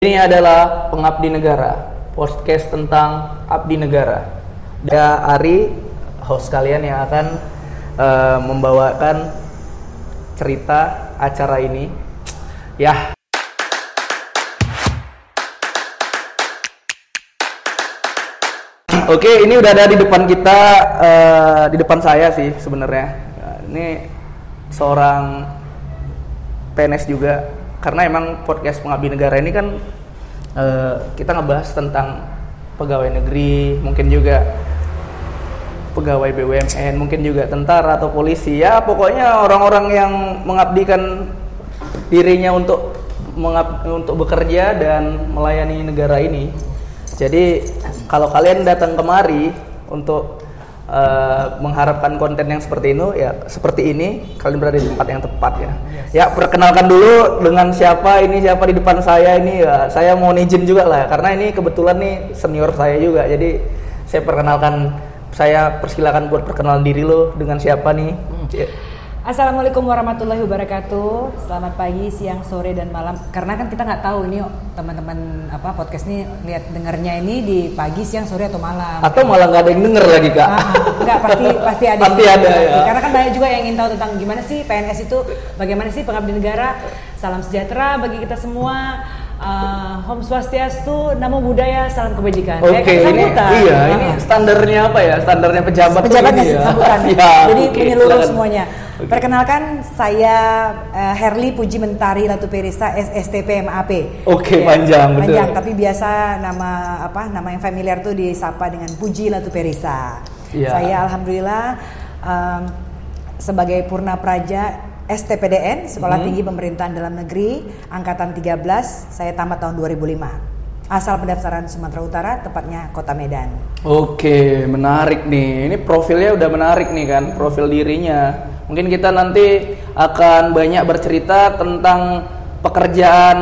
Ini adalah Pengabdi Negara, podcast tentang abdi negara. Ada Ari, host kalian yang akan eh, membawakan cerita acara ini. Ya. Oke, ini udah ada di depan kita, eh, di depan saya sih sebenarnya. Ini seorang PNS juga, karena emang podcast Pengabdi Negara ini kan eh, kita ngebahas tentang pegawai negeri, mungkin juga pegawai BUMN, mungkin juga tentara atau polisi. Ya, pokoknya orang-orang yang mengabdikan dirinya untuk mengab- untuk bekerja dan melayani negara ini. Jadi kalau kalian datang kemari untuk eh, mengharapkan konten yang seperti ini, ya seperti ini, kalian berada di tempat yang tepat ya. Ya perkenalkan dulu dengan siapa ini siapa di depan saya ini ya. Saya mau izin juga lah, karena ini kebetulan nih senior saya juga. Jadi saya perkenalkan, saya persilakan buat perkenalan diri lo dengan siapa nih. Ya. Assalamualaikum warahmatullahi wabarakatuh. Selamat pagi, siang, sore, dan malam. Karena kan kita nggak tahu ini teman-teman apa podcast ini lihat dengarnya ini di pagi, siang, sore atau malam. Atau malah nggak ada yang denger lagi kak. Ah, ah. Nggak pasti pasti ada. Pasti ada, Pasti. ya. Karena kan banyak juga yang ingin tahu tentang gimana sih PNS itu, bagaimana sih pengabdi negara. Salam sejahtera bagi kita semua. Ah, Om Swastiastu, Namo Buddhaya, salam kebajikan. Oke, Ya, kan, ini iya, ini Ah. standarnya apa ya? Standarnya pejabat. sih ya. sambutan. Ya, Jadi oke, menyeluruh semuanya. Oke. Perkenalkan saya eh, Herli Puji Mentari Latu Perisa SSTP MAP. Oke, panjang, betul. Panjang, tapi biasa nama apa? Nama yang familiar tuh disapa dengan Puji Latu Perisa. Iya. Saya alhamdulillah em, sebagai Purna Praja STPDN Sekolah Mhm. Tinggi Pemerintahan Dalam Negeri angkatan 13, saya tamat tahun 2005. Asal pendaftaran Sumatera Utara, tepatnya Kota Medan. Oke, menarik nih. Ini profilnya udah menarik nih kan, profil dirinya. Mungkin kita nanti akan banyak bercerita tentang pekerjaan.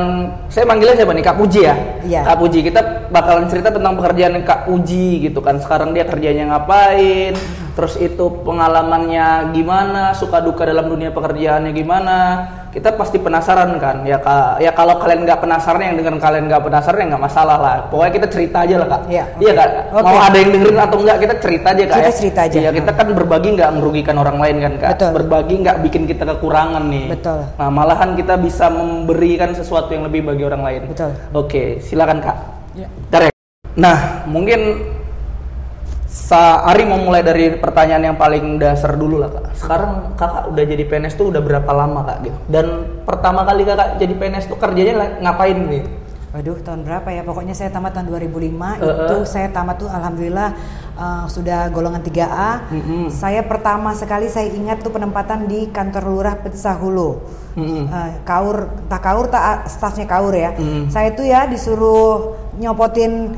Saya manggilnya siapa nih? Kak Puji ya? Iya. Kak Puji. Kita bakalan cerita tentang pekerjaan Kak Puji gitu kan. Sekarang dia kerjanya ngapain? Terus itu pengalamannya gimana? Suka duka dalam dunia pekerjaannya gimana? Kita pasti penasaran kan? Ya kak, ya kalau kalian nggak penasaran, yang dengan kalian nggak penasaran ya nggak masalah lah. Pokoknya kita cerita aja lah kak. Iya, Iya oke. kak. Oke. Mau ada yang dengerin atau enggak kita cerita aja kak. Kita ya? cerita aja. Iya kita kan berbagi nggak merugikan orang lain kan kak. Betul. Berbagi nggak bikin kita kekurangan nih. Betul. Nah malahan kita bisa memberikan sesuatu yang lebih bagi orang lain. Betul. Oke silakan kak. Ya. Bentar ya. Nah mungkin Sa Ari mau mulai dari pertanyaan yang paling dasar dulu lah kak. Sekarang kakak udah jadi PNS tuh udah berapa lama kak gitu? Dan pertama kali kakak jadi PNS tuh kerjanya ngapain nih? Waduh, tahun berapa ya? Pokoknya saya tamat tahun 2005. Eh, itu eh. saya tamat tuh alhamdulillah uh, sudah golongan 3A. Mm-mm. Saya pertama sekali saya ingat tuh penempatan di kantor lurah Petsah Hulu. Mm-mm. Uh, kaur, tak kaur, tak stafnya kaur ya. Mm. Saya tuh ya disuruh nyopotin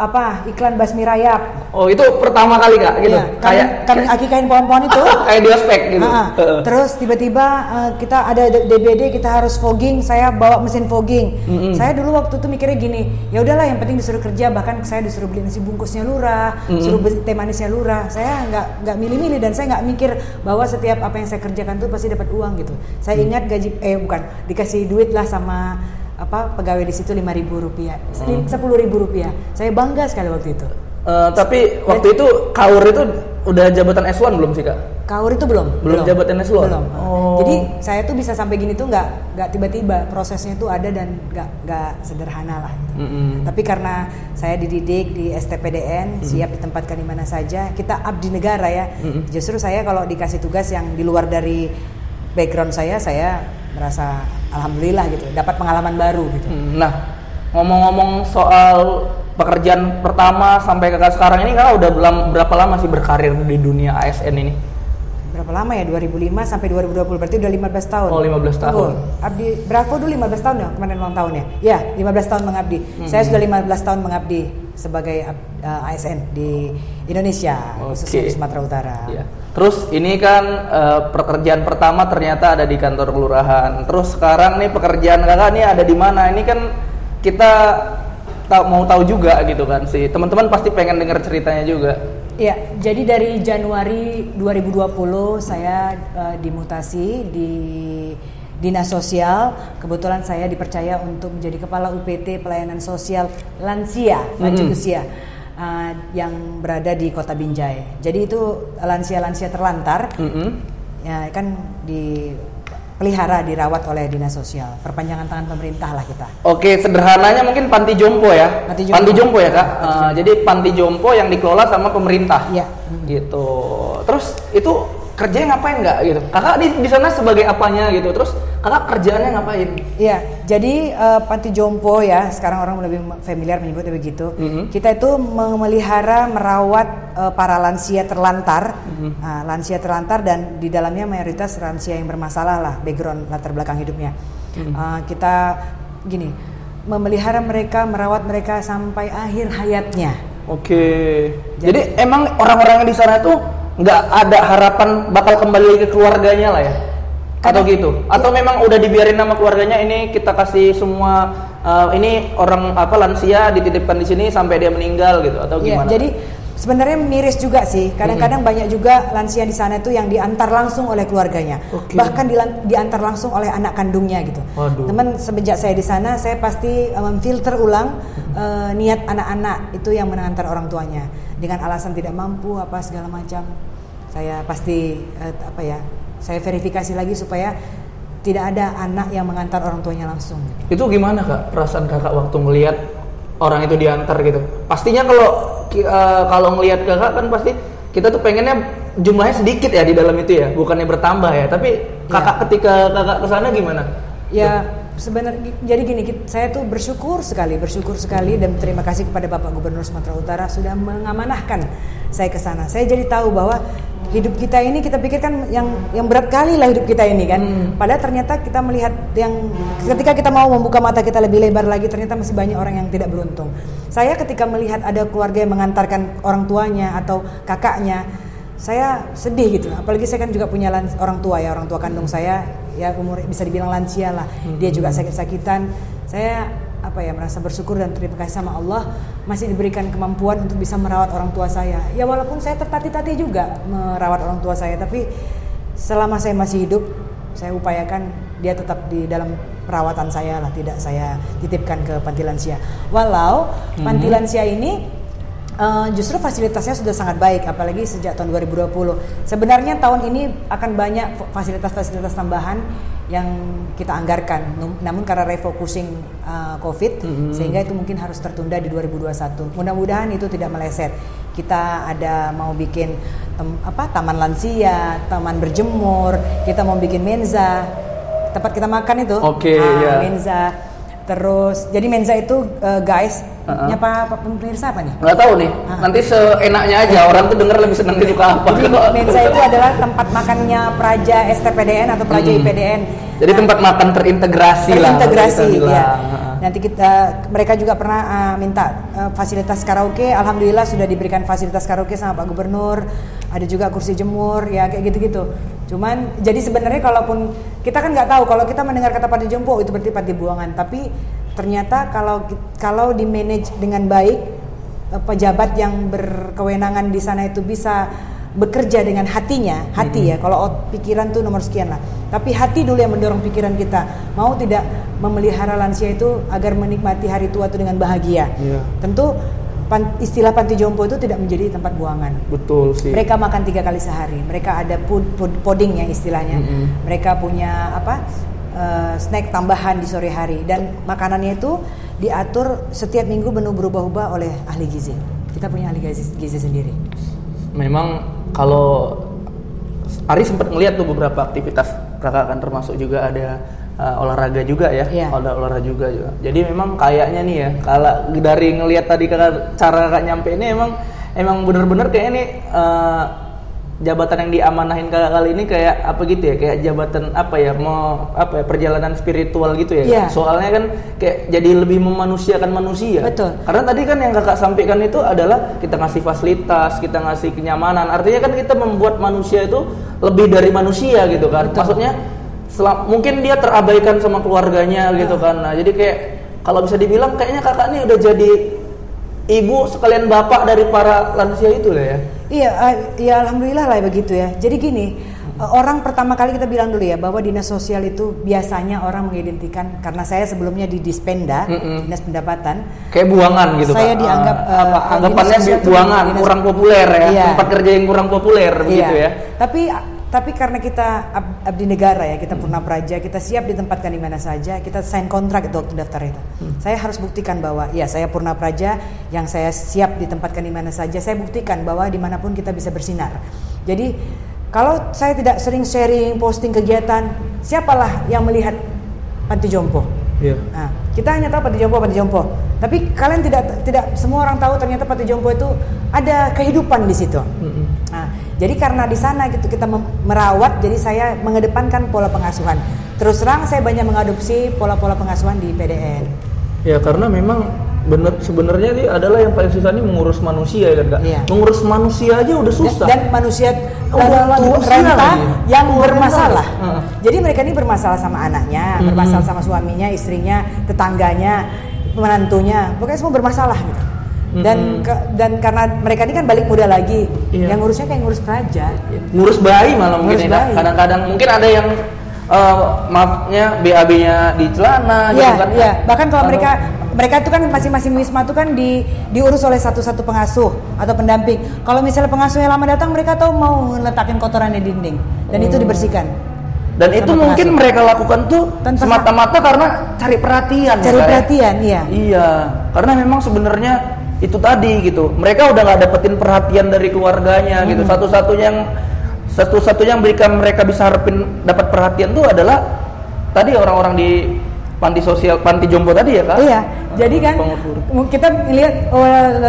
apa iklan basmi rayap. Oh itu pertama kali kak gitu? Iya, kayak kami, kami akikain pohon-pohon itu. kayak di ospek gitu. Heeh. Terus tiba-tiba uh, kita ada DBD kita harus fogging, saya bawa mesin fogging. Mm-mm. Saya dulu waktu itu mikirnya gini, ya udahlah yang penting disuruh kerja, bahkan saya disuruh beli nasi bungkusnya lurah, Mm-mm. suruh beli teh manisnya lurah. Saya nggak nggak milih-milih dan saya nggak mikir bahwa setiap apa yang saya kerjakan tuh pasti dapat uang gitu. Saya Mm. ingat gaji eh bukan dikasih duit lah sama apa pegawai di situ lima ribu rupiah, Mm. sepuluh ribu rupiah. Saya bangga sekali waktu itu. Eh, tapi waktu itu kaur itu udah jabatan S1 belum sih kak? Kaur itu belum. Belum jabatan eselon? Belum. Oh. Jadi saya tuh bisa sampai gini tuh nggak nggak tiba-tiba prosesnya tuh ada dan nggak nggak sederhana lah. gitu. Mm-mm. Tapi karena saya dididik di STPDN, siap ditempatkan di mana saja, kita abdi negara ya. Mm-mm. Justru saya kalau dikasih tugas yang di luar dari background saya, saya merasa alhamdulillah gitu, dapat pengalaman baru gitu. Hmm, Nah, ngomong-ngomong soal pekerjaan pertama sampai kakak sekarang ini kakak udah belam- berapa lama sih berkarir di dunia ASN ini? Berapa lama ya? 2005 sampai 2020 berarti udah 15 tahun. Oh, 15 tahun. Tunggu, Abdi Bravo dulu 15 tahun ya kemarin ulang tahun ya. Ya, 15 tahun mengabdi. Hmm. Saya sudah 15 tahun mengabdi sebagai uh, ASN di Indonesia, khususnya Oke. di Sumatera Utara. Iya. Terus ini kan eh, pekerjaan pertama ternyata ada di kantor kelurahan. Terus sekarang nih pekerjaan kakak nih ada di mana? Ini kan kita ta- mau tahu juga gitu kan sih. Teman-teman pasti pengen dengar ceritanya juga. Iya, jadi dari Januari 2020 saya uh, dimutasi di dinas sosial. Kebetulan saya dipercaya untuk menjadi kepala UPT pelayanan sosial lansia, lanjut Mhm. usia. Uh, yang berada di Kota Binjai. Jadi itu lansia-lansia terlantar Mm-mm. ya kan dipelihara dirawat oleh dinas sosial perpanjangan tangan pemerintah lah kita Oke, sederhananya mungkin panti jompo ya. Panti jompo. ya kak. Eh, jadi panti jompo yang dikelola sama pemerintah. Iya. Gitu. Terus itu kerjanya ngapain nggak gitu? Kakak di di sana sebagai apanya gitu? Terus kakak kerjaannya ngapain? Iya, jadi eh, panti jompo ya sekarang orang lebih familiar menyebutnya begitu. Mhm. Kita itu memelihara, merawat eh, para lansia terlantar, Mhm. Nah, lansia terlantar dan di dalamnya mayoritas lansia yang bermasalah lah background latar belakang hidupnya. Mhm. Eh, kita gini, memelihara mereka, merawat mereka sampai akhir hayatnya. Oke. Jadi, emang orang-orang yang di sana itu nggak ada harapan bakal kembali ke keluarganya lah ya? Atau gitu? Atau memang udah dibiarin sama keluarganya ini kita kasih semua eh, ini orang apa lansia dititipkan di sini sampai dia meninggal gitu atau Iya, gimana? jadi sebenarnya miris juga sih. Kadang-kadang banyak juga lansia di sana itu yang diantar langsung oleh keluarganya, Oke. bahkan diantar langsung oleh anak kandungnya gitu. Waduh. Teman semenjak saya di sana, saya pasti eh, memfilter ulang eh, niat anak-anak itu yang mengantar orang tuanya dengan alasan tidak mampu apa segala macam. Saya pasti eh, apa ya? Saya verifikasi lagi supaya tidak ada anak yang mengantar orang tuanya langsung. Itu gimana kak perasaan kakak waktu ngelihat orang itu diantar gitu? Pastinya kalau eh, kalau ngelihat kakak kan pasti kita tuh pengennya jumlahnya sedikit ya di dalam itu ya, bukannya bertambah ya. Tapi kakak ketika kakak ke sana gimana? Ya sebenarnya jadi gini saya tuh bersyukur sekali bersyukur sekali dan terima kasih kepada Bapak Gubernur Sumatera Utara sudah mengamanahkan saya ke sana. Saya jadi tahu bahwa hidup kita ini kita pikirkan yang yang berat kali lah hidup kita ini kan. Padahal ternyata kita melihat yang ketika kita mau membuka mata kita lebih lebar lagi ternyata masih banyak orang yang tidak beruntung. Saya ketika melihat ada keluarga yang mengantarkan orang tuanya atau kakaknya saya sedih gitu. Apalagi saya kan juga punya lans- orang tua ya orang tua kandung saya. Ya umur bisa dibilang lansia lah. Dia juga sakit-sakitan. Saya apa ya merasa bersyukur dan terima kasih sama Allah. Masih diberikan kemampuan untuk bisa merawat orang tua saya. Ya walaupun saya tertatih-tatih juga merawat orang tua saya. Tapi selama saya masih hidup saya upayakan dia tetap di dalam perawatan saya lah. Tidak saya titipkan ke panti lansia. Walau panti lansia ini Eh, justru fasilitasnya sudah sangat baik, apalagi sejak tahun 2020. Sebenarnya tahun ini akan banyak fasilitas-fasilitas tambahan yang kita anggarkan, namun karena refocusing eh, COVID, sehingga itu mungkin harus tertunda di 2021. Mudah-mudahan itu tidak meleset. Kita ada mau bikin tem- apa taman lansia, taman berjemur, kita mau bikin menza, tempat kita makan itu. Oke, Ah, ya. Menza. Terus, jadi menza itu eh, guys, nyapa apa pemirsa apa nih? Nggak tahu nih. Nanti seenaknya aja orang tuh denger lebih seneng suka apa. Jadi Mensa itu adalah tempat makannya Praja STPDN atau Praja Hmm. IPDN. Jadi tempat makan terintegrasi lah. Terintegrasi kalau kita ya. Nanti kita mereka juga pernah uh, minta uh, fasilitas karaoke. Alhamdulillah sudah diberikan fasilitas karaoke sama Pak Gubernur. Ada juga kursi jemur ya kayak gitu-gitu. Cuman jadi sebenarnya kalaupun kita kan nggak tahu kalau kita mendengar kata panti jompo itu berarti panti buangan. Tapi ternyata kalau kalau di manage dengan baik eh, pejabat yang berkewenangan di sana itu bisa bekerja dengan hatinya, hati ya. Kalau pikiran tuh nomor sekian lah. Tapi hati dulu yang mendorong pikiran kita. Mau tidak memelihara lansia itu agar menikmati hari tua itu dengan bahagia. Iya. Tentu pan- istilah panti jompo itu tidak menjadi tempat buangan. Betul sih. Mereka makan tiga kali sehari. Mereka ada pud, pud- pudding yang istilahnya. Mm-mm. Mereka punya apa eh, snack tambahan di sore hari dan makanannya itu diatur setiap minggu menu berubah-ubah oleh ahli gizi. Kita punya ahli gizi, gizi sendiri. Memang kalau Ari sempat ngeliat tuh beberapa aktivitas kakak kan termasuk juga ada uh, olahraga juga ya, Iya. ada olahraga juga juga. Jadi memang kayaknya nih ya, kalau dari ngelihat tadi kakak cara kakak nyampe ini emang emang bener-bener kayak ini uh, jabatan yang diamanahin kakak kali ini kayak apa gitu ya, kayak jabatan apa ya, mau apa ya perjalanan spiritual gitu ya. Iya. Soalnya kan kayak jadi lebih memanusiakan manusia. Betul. Karena tadi kan yang kakak sampaikan itu adalah kita ngasih fasilitas, kita ngasih kenyamanan. Artinya kan kita membuat manusia itu lebih dari manusia gitu kan. Maksudnya selam- mungkin dia terabaikan sama keluarganya gitu kan. Nah, jadi kayak kalau bisa dibilang kayaknya kakak ini udah jadi ibu sekalian bapak dari para lansia itu lah ya. Iya, eh, ya alhamdulillah lah begitu ya. Jadi gini, Eh, Orang pertama kali kita bilang dulu ya bahwa dinas sosial itu biasanya orang mengidentikan karena saya sebelumnya di Dispenda, Mm-mm. dinas pendapatan. Kayak buangan gitu Saya Kak. dianggap, eh, apa anggapannya buangan, dinas- kurang populer ya. Iya. Tempat kerja yang kurang populer begitu Iya. ya. Tapi tapi karena kita ab- abdi negara ya, kita purna praja, kita siap ditempatkan di mana saja, kita sign kontrak itu waktu daftar itu. Saya harus buktikan bahwa ya saya purna praja yang saya siap ditempatkan di mana saja, saya buktikan bahwa di mana pun kita bisa bersinar. Jadi kalau saya tidak sering sharing, posting kegiatan, siapalah yang melihat panti jompo? Iya. Nah, kita hanya tahu Pati Jompo, Pati Jompo. Tapi kalian tidak tidak semua orang tahu ternyata Pati Jompo itu ada kehidupan di situ. Nah, jadi karena di sana gitu kita merawat, jadi saya mengedepankan pola pengasuhan. Terus terang saya banyak mengadopsi pola-pola pengasuhan di PDN. Ya karena memang bener sebenarnya ini adalah yang paling susah ini mengurus manusia ya kan Kak? Iya. Mengurus manusia aja udah susah. Dan manusia Udah renta yang Tua bermasalah. Heeh. Jadi mereka ini bermasalah sama anaknya, bermasalah sama suaminya, istrinya, tetangganya, menantunya. Pokoknya semua bermasalah gitu. Dan ke- dan karena mereka ini kan balik muda lagi, Iya. yang ngurusnya kayak ngurus praja. ngurus bayi malah mungkin Ngurus ya bayi. Kadang-kadang mungkin ada yang eh, maafnya BAB-nya di celana Iya, gitu kan. iya. Bahkan kalau mereka mereka itu kan masing-masing wisma itu kan di diurus oleh satu-satu pengasuh atau pendamping. Kalau misalnya pengasuhnya lama datang, mereka tahu mau ngeletakin kotoran di dinding dan itu dibersihkan. dan itu mungkin pengasuh. mereka lakukan tuh Tanpa semata-mata karena cari perhatian Cari ya? perhatian, iya. Iya, karena memang sebenarnya itu tadi gitu. Mereka udah nggak dapetin perhatian dari keluarganya gitu. Hmm. Satu-satunya yang satu-satunya yang berikan mereka bisa harapin dapat perhatian tuh adalah tadi orang-orang di panti sosial, panti jompo tadi ya kak? Iya, jadi kan Pengurus. kita lihat oh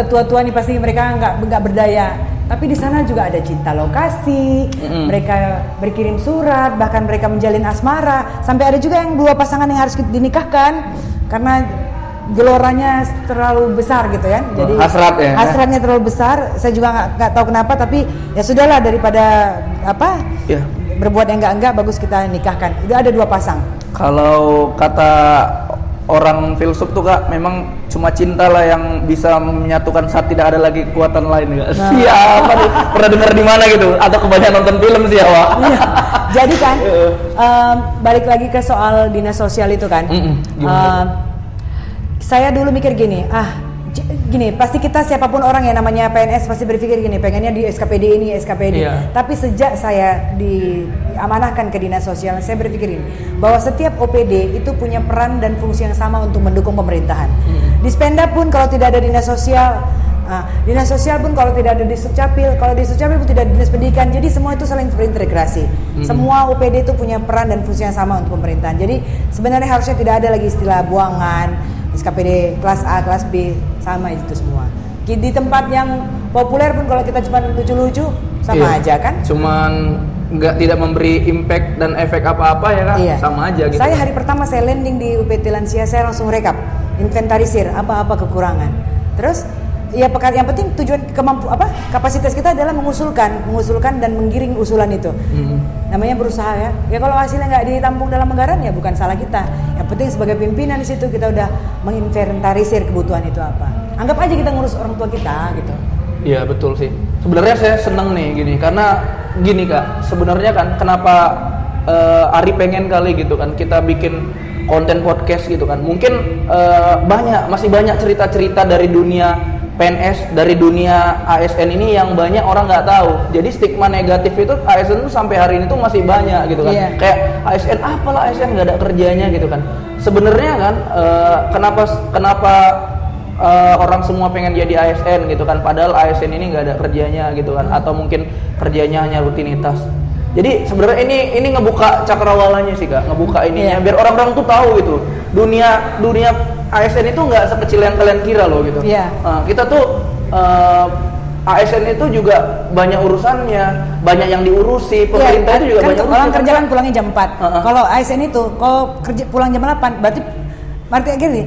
tua-tua nih pasti mereka nggak nggak berdaya. Tapi di sana juga ada cinta lokasi, Mm-mm. mereka berkirim surat, bahkan mereka menjalin asmara. Sampai ada juga yang dua pasangan yang harus dinikahkan karena geloranya terlalu besar gitu kan. Jadi hasrat ya? Hasratnya terlalu besar. Saya juga nggak nggak tahu kenapa, tapi ya sudahlah daripada apa Ya. berbuat yang enggak enggak bagus kita nikahkan. Udah ada dua pasang. Kalau kata orang filsuf tuh kak, memang cuma cinta lah yang bisa menyatukan saat tidak ada lagi kekuatan lain kak. Nah. Siapa nih? Pernah dengar di mana gitu? Atau kebanyakan nonton film sih ya Wak? Iya. Jadi kan em, balik lagi ke soal dinas sosial itu kan. Gimana? Em, saya dulu mikir gini, ah gini pasti kita siapa pun orang yang namanya PNS pasti berpikir gini, pengennya di SKPD ini SKPD. Iya. Tapi sejak saya di- diamanahkan ke dinas sosial, saya berpikir ini bahwa setiap OPD itu punya peran dan fungsi yang sama untuk mendukung pemerintahan. Hmm. Di Spenda pun kalau tidak ada dinas sosial Nah, dinas sosial pun kalau tidak ada di Sukcapil, kalau di Sukcapil pun tidak ada dinas pendidikan. Jadi semua itu saling berintegrasi. Semua UPD itu punya peran dan fungsi yang sama untuk pemerintahan. Jadi sebenarnya harusnya tidak ada lagi istilah buangan, SKPD kelas A, kelas B, sama itu semua. Di tempat yang populer pun kalau kita cuma lucu-lucu sama Iya. aja kan? Cuman nggak tidak memberi impact dan efek apa-apa ya kak? Iya. Sama aja gitu. Saya hari pertama saya landing di UPT Lansia, saya langsung rekap, inventarisir apa-apa kekurangan. Terus ya pekan yang penting tujuan kemampu apa kapasitas kita adalah mengusulkan, mengusulkan dan menggiring usulan itu. Hmm. Namanya berusaha ya. Ya kalau hasilnya nggak ditampung dalam anggaran ya bukan salah kita. Yang penting sebagai pimpinan di situ kita udah menginventarisir kebutuhan itu apa. Anggap aja kita ngurus orang tua kita gitu. Iya betul sih. Sebenarnya saya seneng nih gini karena gini kak. Sebenarnya kan kenapa eh, Ari pengen kali gitu kan kita bikin konten podcast gitu kan. Mungkin eh, banyak masih banyak cerita-cerita dari dunia PNS dari dunia ASN ini yang banyak orang nggak tahu. Jadi stigma negatif itu ASN itu sampai hari ini tuh masih banyak gitu kan. Iya. Kayak ASN apalah ASN nggak ada kerjanya gitu kan. Sebenarnya kan eh, kenapa kenapa eh, orang semua pengen jadi ASN gitu kan padahal ASN ini nggak ada kerjanya gitu kan atau mungkin kerjanya hanya rutinitas jadi sebenarnya ini ini ngebuka cakrawalanya sih kak ngebuka ininya Iya. biar orang-orang tuh tahu gitu dunia dunia ASN itu nggak sekecil yang kalian kira loh gitu Iya. Nah, kita tuh eh, ASN itu juga banyak urusannya banyak yang diurusi pemerintah Iya, itu juga kan banyak orang urusan kerja kan pulangnya jam 4. Heeh. Kalau ASN itu kalau kerja pulang jam 8 berarti berarti gini.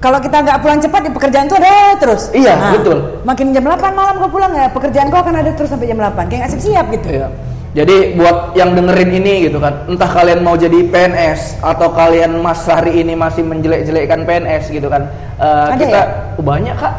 Kalau kita nggak pulang cepat ya pekerjaan tuh ada terus. Iya, betul. Makin jam 8 malam kau pulang ya pekerjaan kau akan ada terus sampai jam 8. Kayak nggak siap-siap gitu. Iya. Jadi buat yang dengerin ini gitu kan, entah kalian mau jadi PNS atau kalian mas hari ini masih menjelek-jelekkan PNS gitu kan, eh, Ada kita ya? oh, banyak kak,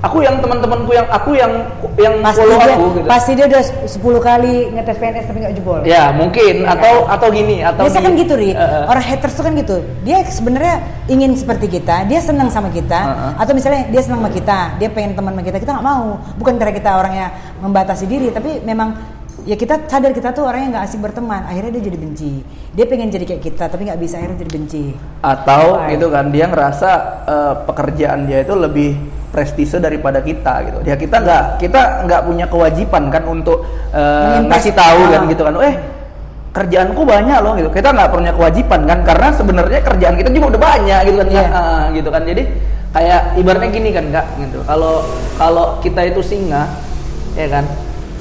aku yang teman-temanku yang aku yang yang pasti follow dia aku gitu. pasti dia udah 10 kali ngetes PNS tapi nggak jebol Ya mungkin Iya atau atau gini atau Biasa di- kan gitu, Ri. Eh. Orang haters tuh kan gitu. Dia sebenarnya ingin seperti kita, dia senang sama kita, Heeh. atau misalnya dia senang sama kita, dia pengen teman sama kita, kita nggak mau. Bukan karena kita orangnya membatasi diri, tapi memang ya kita sadar kita tuh orang yang nggak asik berteman. Akhirnya dia jadi benci. Dia pengen jadi kayak kita, tapi nggak bisa akhirnya jadi benci. atau Right. gitu kan dia ngerasa eh, pekerjaan dia itu lebih prestise daripada kita gitu. Ya kita nggak kita nggak punya kewajiban kan untuk Menginvest. ngasih tahu kan gitu kan. Eh kerjaanku banyak loh gitu. Kita nggak punya kewajiban kan karena sebenarnya kerjaan kita juga udah banyak gitu kan. Iya. Ah, gitu kan. Jadi kayak ibaratnya gini kan kak gitu. Kalau kalau kita itu singa ya kan.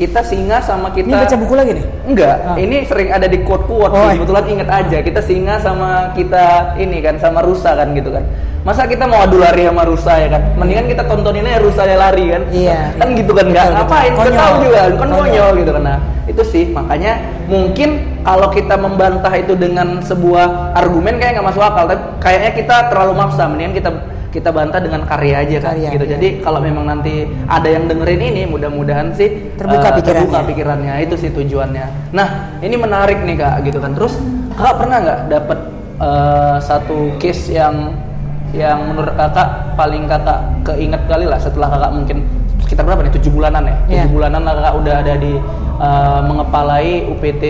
Kita singa sama kita Ini baca buku lagi nih. Enggak, Ah. ini sering ada di quote-quote Oh, sih, iya. kebetulan inget aja kita singa sama kita ini kan sama rusa kan gitu kan. Masa kita mau adu lari sama rusa ya kan? Mendingan kita tontonin aja rusanya lari kan. Iya, Kan iya. gitu kan betul. ngapain? Kita tahu juga kan Konyol. konyol gitu kan. Nah, itu sih makanya mungkin kalau kita membantah itu dengan sebuah argumen kayak nggak masuk akal, tapi kayaknya kita terlalu maksa. Mendingan kita kita bantah dengan karya aja kan Karya, gitu. iya. Jadi kalau memang nanti ada yang dengerin ini mudah-mudahan sih Terbuka eh, pikirannya. terbuka pikirannya itu sih tujuannya. Nah ini menarik nih kak gitu kan. Terus kakak pernah nggak dapet eh, satu case yang yang menurut kakak paling kakak keinget kali lah setelah kakak mungkin sekitar berapa nih tujuh bulanan ya? Iya. Tujuh bulanan lah kakak udah ada di eh, mengepalai UPT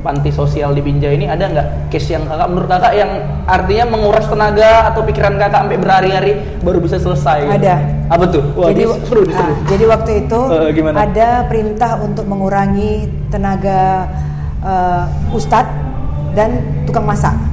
panti sosial di Binjai ini ada nggak case yang kakak menurut kakak yang artinya menguras tenaga atau pikiran kakak sampai berhari-hari baru bisa selesai? gitu? Ada. Apa tuh? Wah, jadi, seru, seru. ah, jadi waktu itu gimana? ada perintah untuk mengurangi tenaga eh, ustadz dan tukang masak.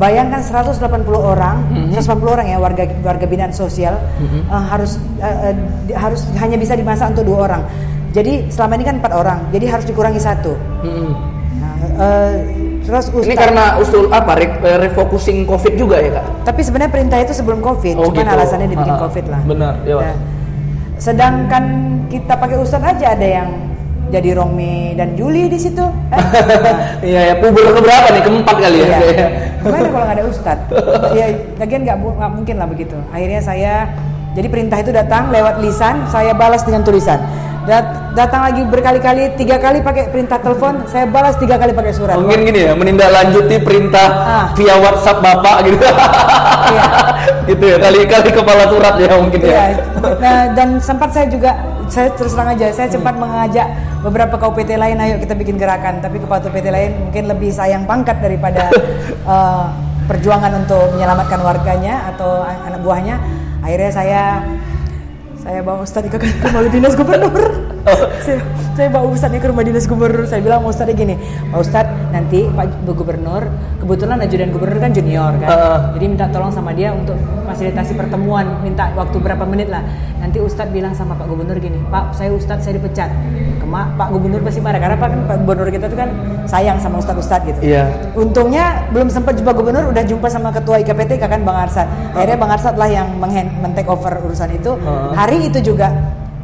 Bayangkan 180 orang, Mhm. 180 orang ya warga warga binaan sosial Mhm. eh, harus eh, eh, di- harus hanya bisa dimasak untuk dua orang. Jadi selama ini kan empat orang, jadi harus dikurangi satu. Mm-mm. Nah, eh, terus Ini karena usul apa? Re- refocusing COVID juga ya kak? Tapi sebenarnya perintah itu sebelum COVID, Oh, cuman gitu. alasannya dibikin Ah, COVID lah. benar, Pak. Nah, sedangkan kita pakai ustadz aja ada yang jadi Romi dan Juli di situ. Eh, Iya ya, puber keberapa nih? Keempat kali ya? Iya. Gimana kalau nggak ada ustadz? ya, lagian nggak mungkin lah begitu. Akhirnya saya, jadi perintah itu datang lewat lisan, saya balas dengan tulisan. Dat- datang lagi berkali-kali, tiga kali pakai perintah telepon, saya balas tiga kali pakai surat. Mungkin gini ya, menindaklanjuti perintah Ah. via WhatsApp bapak gitu. Iya. gitu ya, kali-kali kepala surat ya mungkin Iya. ya. Nah, dan sempat saya juga saya terus terang aja saya sempat mengajak beberapa KUPT lain ayo kita bikin gerakan tapi kepala UPT lain mungkin lebih sayang pangkat daripada eh, perjuangan untuk menyelamatkan warganya atau an- anak buahnya akhirnya saya saya bawa Ustadz ke, ke rumah dinas gubernur saya, saya bawa Ustadznya ke rumah dinas gubernur. Saya bilang sama Ustadznya gini Pak Ustadz nanti Pak Bu Gubernur kebetulan ajudan gubernur kan junior kan. Heeh. jadi minta tolong sama dia untuk fasilitasi pertemuan minta waktu berapa menit lah. Nanti Ustadz bilang sama Pak Gubernur gini Pak saya Ustadz saya dipecat. Kema, Pak Gubernur pasti marah karena Pak, kan, Pak Gubernur kita tuh kan sayang sama Ustadz-Ustadz gitu. Iya. untungnya belum sempat jumpa Gubernur udah jumpa sama Ketua IKPT kan Bang Arsad akhirnya Bang Arsad lah yang men-take over urusan itu. Heeh. hari itu juga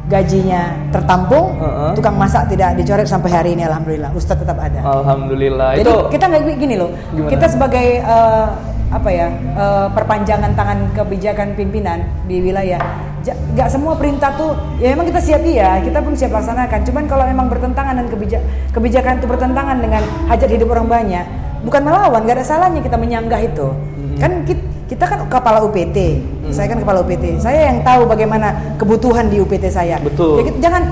gajinya tertampung Heeh. tukang masak tidak dicoret sampai hari ini Alhamdulillah Ustadz tetap ada Alhamdulillah jadi itu. kita nggak gini loh. Gimana? Kita sebagai eh, apa ya eh, perpanjangan tangan kebijakan pimpinan di wilayah. Nggak semua perintah tuh ya memang kita siap iya, kita pun siap laksanakan. Cuman kalau memang bertentangan dan kebija- kebijakan itu bertentangan dengan hajat hidup orang banyak, bukan melawan, nggak ada salahnya kita menyanggah itu. Kan kita, kita kan kepala UPT, saya kan kepala UPT. Saya yang tahu bagaimana kebutuhan di UPT saya. Betul. Ya, kita- jangan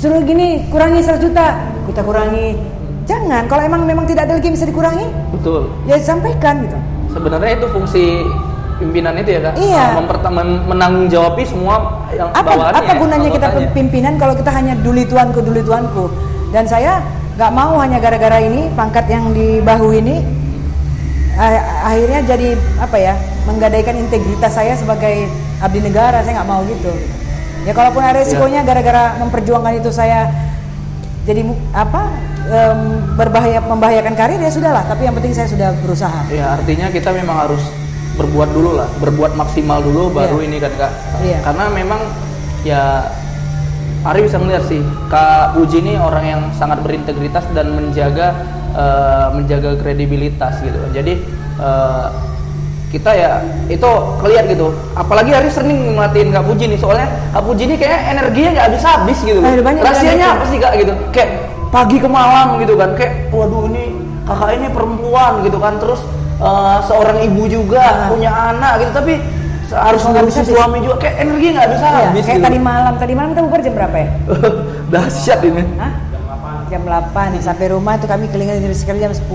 suruh gini kurangi 100 juta, kita kurangi. Jangan, kalau emang memang tidak ada lagi yang bisa dikurangi, Betul. ya sampaikan gitu. Sebenarnya itu fungsi pimpinan itu ya kak. Iya. Men- menanggung semua yang Apa bawahannya. apa gunanya kita pimpinan kalau kita hanya duli tuanku duli tuanku? Dan saya nggak mau hanya gara-gara ini pangkat yang di bahu ini ah- akhirnya jadi apa ya menggadaikan integritas saya sebagai abdi negara. Saya nggak mau gitu. Ya kalaupun ada resikonya gara-gara memperjuangkan itu saya jadi apa em, berbahaya membahayakan karir ya sudahlah. Tapi yang penting saya sudah berusaha. Ya artinya kita memang harus berbuat dulu lah, berbuat maksimal dulu baru Iya. ini kan kak. Iya. Karena memang ya Ari bisa ngeliat sih Kak Uji ini orang yang sangat berintegritas dan menjaga eh, menjaga kredibilitas gitu. Jadi eh, kita ya itu keliat gitu. Apalagi hari Senin ngeliatin Kak Puji nih soalnya Kak Puji nih kayak energinya nggak habis habis gitu. Banyak rahasianya apa sih Kak gitu? Kayak pagi ke malam gitu kan kayak waduh ini kakak ini perempuan gitu kan. Terus eh, seorang ibu juga Ah. punya anak gitu tapi harus ngurusin suami juga. Kayak energi nggak bisa Iya, habis kayak gitu. tadi malam, tadi malam kita bubar jam berapa ya? dahsyat ini. Hah? Jam 8 sampai rumah itu kami kelingan dari sekali jam 10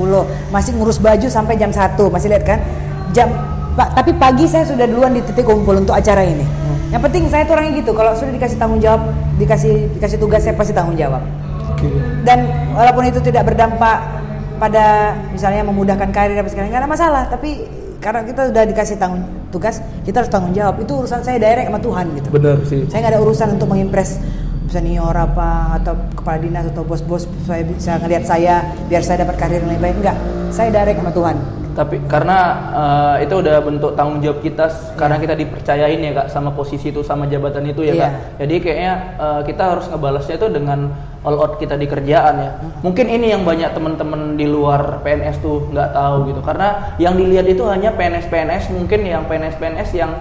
masih ngurus baju sampai jam 1 masih lihat kan jam Pak, tapi pagi saya sudah duluan di titik kumpul untuk acara ini. Yang penting saya tuh orangnya gitu, kalau sudah dikasih tanggung jawab, dikasih dikasih tugas saya pasti tanggung jawab. Dan walaupun itu tidak berdampak pada misalnya memudahkan karir apa sekali nggak ada masalah, tapi karena kita sudah dikasih tanggung tugas, kita harus tanggung jawab. Itu urusan saya direct sama Tuhan gitu. bener sih Saya nggak ada urusan untuk mengimpress senior apa atau kepala dinas atau bos-bos supaya bisa ngelihat saya biar saya dapat karir yang lebih baik enggak. Saya direct sama Tuhan. Tapi karena eh, itu udah bentuk tanggung jawab kita s- karena kita dipercayain ya kak sama posisi itu sama jabatan itu ya Iya. kak jadi kayaknya eh, kita harus ngebalasnya itu dengan all out kita di kerjaan ya mungkin ini yang banyak teman-teman di luar PNS tuh nggak tahu gitu karena yang dilihat itu hanya PNS PNS mungkin yang PNS PNS yang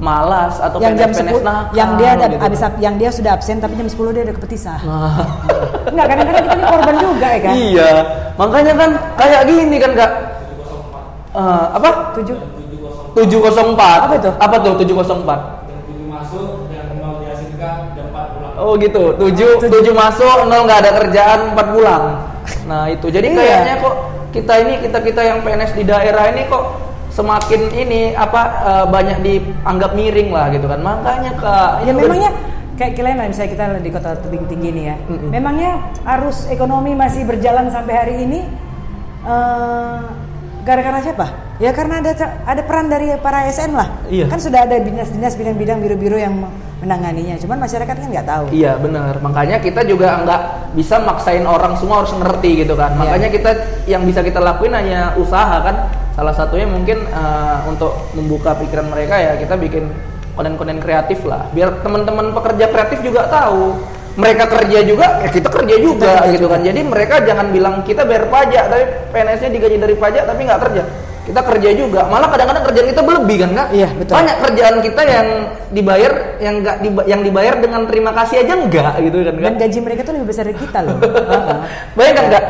malas atau yang jam PNS 10 nakal yang dia ada gitu. habis yang dia sudah absen tapi jam 10 dia udah kepetisah. Nah. Enggak, kadang-kadang kita ini korban juga ya kan? Iya, makanya kan kayak gini kan kak. Eh, apa? 7 704. Apa itu? Apa tuh 704? jam 7 masuk dan nol dihasilkan 4 pulang Oh gitu. 7 7 masuk, 0 nggak ada kerjaan, 4 pulang. Nah, itu. Jadi Iya. kayaknya kok kita ini kita-kita yang PNS di daerah ini kok semakin ini apa eh, banyak dianggap miring lah gitu kan. Makanya Kak, Ya memangnya kayak kalian lah misalnya kita di kota tebing tinggi nih ya. Memangnya arus ekonomi masih berjalan sampai hari ini eh, gara-gara siapa? Ya karena ada ada peran dari para ASN lah. Iya. Kan sudah ada dinas-dinas bidang-bidang biru-biru yang menanganinya. Cuman masyarakat kan nggak tahu. Iya benar. Makanya kita juga nggak bisa maksain orang semua harus ngerti gitu kan. Iya. Makanya kita yang bisa kita lakuin hanya usaha kan. Salah satunya mungkin eh, untuk membuka pikiran mereka ya kita bikin konten-konten kreatif lah. Biar teman-teman pekerja kreatif juga tahu. Mereka kerja juga, ya kita kerja juga kerja gitu kan. Jadi mereka jangan bilang kita bayar pajak, tapi PNS-nya digaji dari pajak tapi nggak kerja. Kita kerja juga. Malah kadang-kadang kerjaan kita berlebih kan kak? Iya, betul. Banyak kerjaan kita yang dibayar, yang nggak diba- yang dibayar dengan terima kasih aja enggak gitu kan? Dan gaji mereka tuh lebih besar dari kita loh. Bayangkan nggak?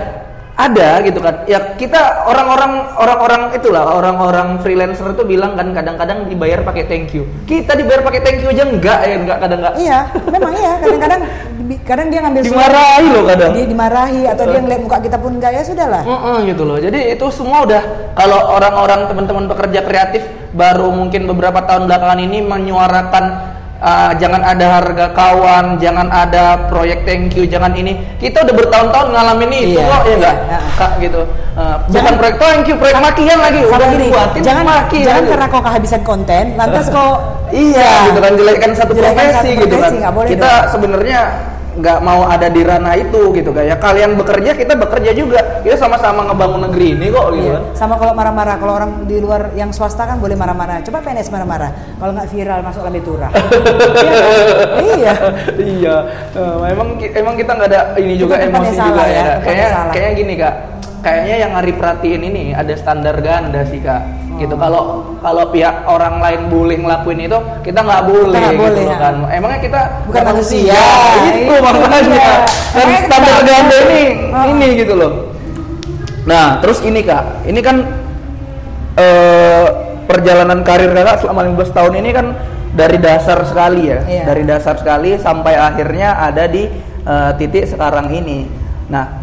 Ada gitu kan? Ya kita orang-orang orang-orang itulah orang-orang freelancer itu bilang kan kadang-kadang dibayar pakai thank you. Kita dibayar pakai thank you aja enggak ya enggak kadang enggak. Iya, memang iya. Kadang-kadang kadang dia ngambil Dimarahi loh kadang. dia dimarahi atau dia ngeliat muka kita pun enggak ya sudahlah. Mm-mm, gitu loh. Jadi itu semua udah kalau orang-orang teman-teman pekerja kreatif baru mungkin beberapa tahun belakangan ini menyuarakan uh, jangan ada harga kawan, jangan ada proyek thank you, jangan ini. Kita udah bertahun-tahun ngalamin itu Iya, kok ya iya, enggak? iya. Kak gitu. Uh, bukan Jangan- proyek thank you, proyek makian lagi. Udah gini, dibuatin jangan maki jangan gitu. karena kau kehabisan konten, lantas kau Iya, gitu kan jelekkan satu profesi satu gitu kan. profesi, nggak boleh kita sebenarnya nggak mau ada di ranah itu gitu kan. Ya kalian bekerja, kita bekerja juga. Kita sama-sama ngebangun negeri ini kok gitu Iya. kan. Sama kalau marah-marah, kalau orang di luar yang swasta kan boleh marah-marah. Coba PNS marah-marah. Kalau nggak viral masuk lambe turah. iya. kan? Iya. iya Eh, emang emang kita nggak ada ini juga Itu tempatnya emosi salah juga ya, ya, kayaknya kayaknya gini kak kayaknya yang Ari perhatiin ini ada standar ganda sih kak. Gitu kalau kalau pihak orang lain boleh ngelakuin itu kita nggak boleh, gitu boleh, loh ya. kan emangnya kita Bukan manusia. itu makanya dia. dan Makanya standar kita- ganda ini Oh. ini gitu loh nah terus ini kak ini kan eh perjalanan karir kakak selama 15 tahun ini kan dari dasar sekali ya Iya. dari dasar sekali sampai akhirnya ada di eh, titik sekarang ini nah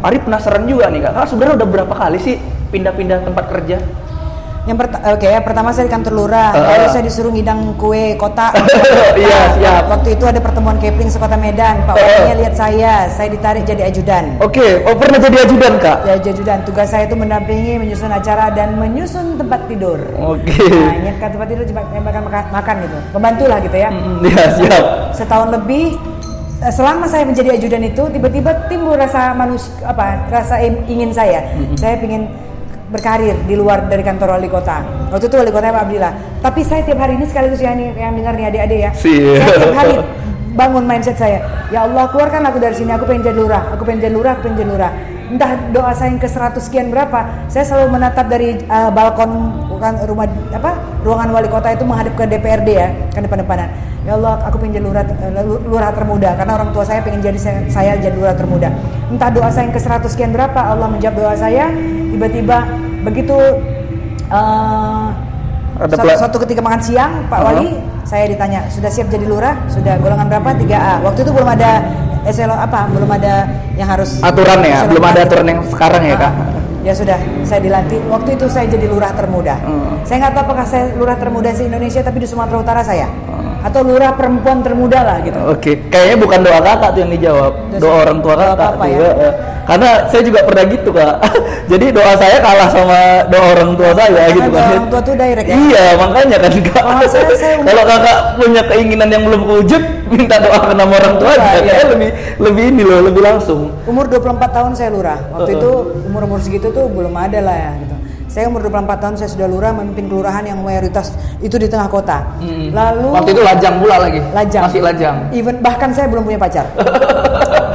Ari penasaran juga nih kak, kakak sebenarnya udah berapa kali sih pindah-pindah tempat kerja? Yang perta- oke ya, pertama saya di kantor lurah, Uh, lalu uh. saya disuruh ngidang kue kota. Iya, siap. Waktu itu ada pertemuan Kepling sekota Medan, Pak Uh, uh. Walinya lihat saya, saya ditarik jadi ajudan. Oke, oh pernah jadi ajudan kak? Ya ajudan, tugas saya itu mendampingi, menyusun acara dan menyusun tempat tidur. Oke. Nah, nyiapkan tempat tidur, coba makan, makan, makan gitu. Pembantu lah gitu ya. Mm, Iya siap. Setahun lebih eh, selama saya menjadi ajudan itu tiba-tiba timbul rasa manusia apa rasa ingin saya. Saya ingin berkarir di luar dari kantor wali kota. Waktu itu wali kota Pak Abdillah. Tapi saya tiap hari ini sekaligus yang yang dengar nih adik-adik ya. Siap. Saya tiap hari bangun mindset saya. Ya Allah, keluarkan aku dari sini. Aku pengen jadi lurah. Aku pengen jadi lurah. Aku pengen jadi lurah. Entah doa saya yang ke 100 sekian berapa, saya selalu menatap dari uh, balkon kan rumah apa ruangan wali kota itu menghadap ke DPRD ya kan depan-depanan ya Allah aku pengen jadi lurah eh, lu- lurah termuda karena orang tua saya pengen jadi saya, saya jadi lurah termuda entah doa saya yang ke 100 sekian berapa Allah menjawab doa saya tiba-tiba begitu eh, Ada suatu, pela- suatu ketika makan siang Pak. Wali saya ditanya sudah siap jadi lurah? Sudah golongan berapa? 3A waktu itu belum ada eselon apa belum ada yang harus Aturan ya, belum ada aturan yang sekarang ya, Ah, Kak? ya sudah saya dilantik waktu itu saya jadi lurah termuda. Hmm. saya nggak tahu apakah saya lurah termuda se Indonesia tapi di Sumatera Utara saya atau lurah perempuan termuda lah gitu Oke, kayaknya bukan doa kakak tuh yang dijawab, Doa- doa orang tua kakak. tuh, ya? Karena saya juga pernah gitu kak. Jadi doa saya kalah sama doa orang tua saya Karena gitu kan. orang tua tuh direct ya? Iya, makanya kan kak. Kalau saya- saya umur- Kalau kakak punya keinginan yang belum kewujud, minta doa ke nama orang tua Iya, aja. iya. Kayaknya lebih lebih ini loh, lebih langsung. umur 24 tahun saya lurah waktu Uh-uh. itu umur umur segitu tuh belum ada lah ya gitu saya umur 24 tahun saya sudah lurah memimpin kelurahan yang mayoritas itu di tengah kota Mm-mm. lalu Waktu itu lajang pula lagi. lajang Masih lajang. even bahkan saya belum punya pacar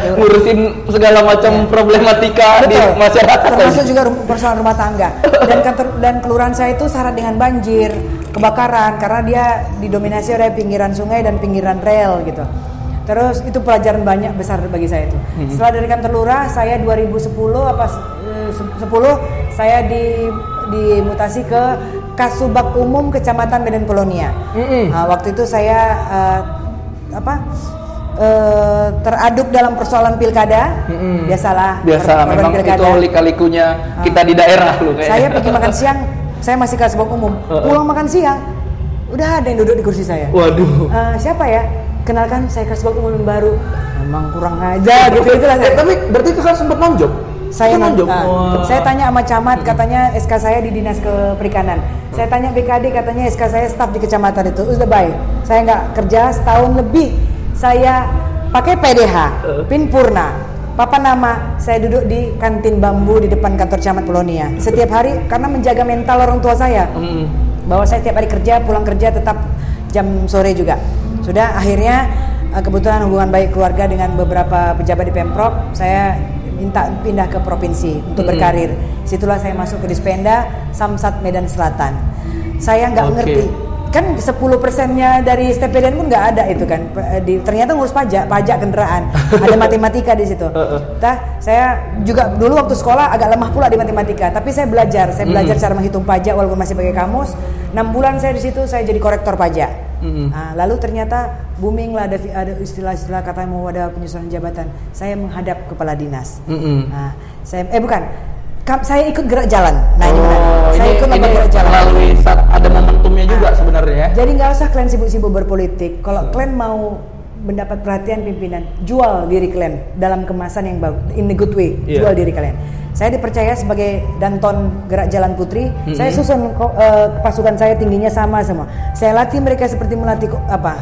Ngurusin segala macam problematika di Betul. masyarakat. Termasuk juga persoalan rumah tangga. Dan kantor dan kelurahan saya itu syarat dengan banjir, kebakaran karena dia didominasi oleh pinggiran sungai dan pinggiran rel gitu. Terus itu pelajaran banyak besar bagi saya itu. Hmm. Setelah dari kantor lurah, saya 2010 apa eh, se- 10 saya di dimutasi ke Kasubag Umum Kecamatan Medan Polonia. Mm-mm. Nah, waktu itu saya eh, apa? eh, teraduk dalam persoalan pilkada. Mm-mm. Biasalah. Biasa, korban memang pilkada. itu lika-likunya kita di daerah loh kayaknya. Saya pergi makan siang, saya masih ke sebab umum. Heeh. Pulang makan siang, udah ada yang duduk di kursi saya. Waduh. Eh, siapa ya? Kenalkan saya ke sebab umum yang baru. Emang kurang aja gitu itulah Eh, tapi berarti itu kan sempat nonjok. Saya ah, Wah. saya tanya sama camat katanya SK saya di dinas ke perikanan. Saya tanya BKD katanya SK saya staf di kecamatan itu. Udah baik. Saya nggak kerja setahun lebih. Saya pakai PDH, PIN Purna. Papa nama, saya duduk di kantin bambu di depan kantor camat Polonia. Setiap hari karena menjaga mental orang tua saya. Mm. Bahwa saya tiap hari kerja, pulang kerja tetap jam sore juga. Sudah akhirnya eh, kebetulan hubungan baik keluarga dengan beberapa pejabat di Pemprov, saya minta pindah ke provinsi untuk Mm. berkarir. Situlah saya masuk ke Dispenda Samsat Medan Selatan. Saya nggak Oke. ngerti kan 10 persennya dari STPDN pun nggak ada itu kan di, ternyata ngurus pajak pajak kendaraan ada matematika di situ. Tah, saya juga dulu waktu sekolah agak lemah pula di matematika tapi saya belajar saya belajar cara menghitung pajak walaupun masih pakai kamus 6 bulan saya di situ saya jadi korektor pajak Mm-mm. Nah, lalu ternyata booming lah ada, ada istilah-istilah katanya mau ada penyusunan jabatan saya menghadap kepala dinas Mm-mm. nah saya eh bukan saya ikut gerak jalan nah ini benar Oh, saya ini, ikut lomba ini gerak jalan melalui saat ada momentumnya juga sebenarnya ya. jadi nggak usah kalian sibuk-sibuk berpolitik. Kalau kalian mau mendapat perhatian pimpinan, jual diri kalian dalam kemasan yang bagus, in a good way. Iya. Jual diri kalian. Saya dipercaya sebagai Danton Gerak Jalan Putri. Saya Mhm. susun eh, pasukan saya tingginya sama semua. Saya latih mereka seperti melatih apa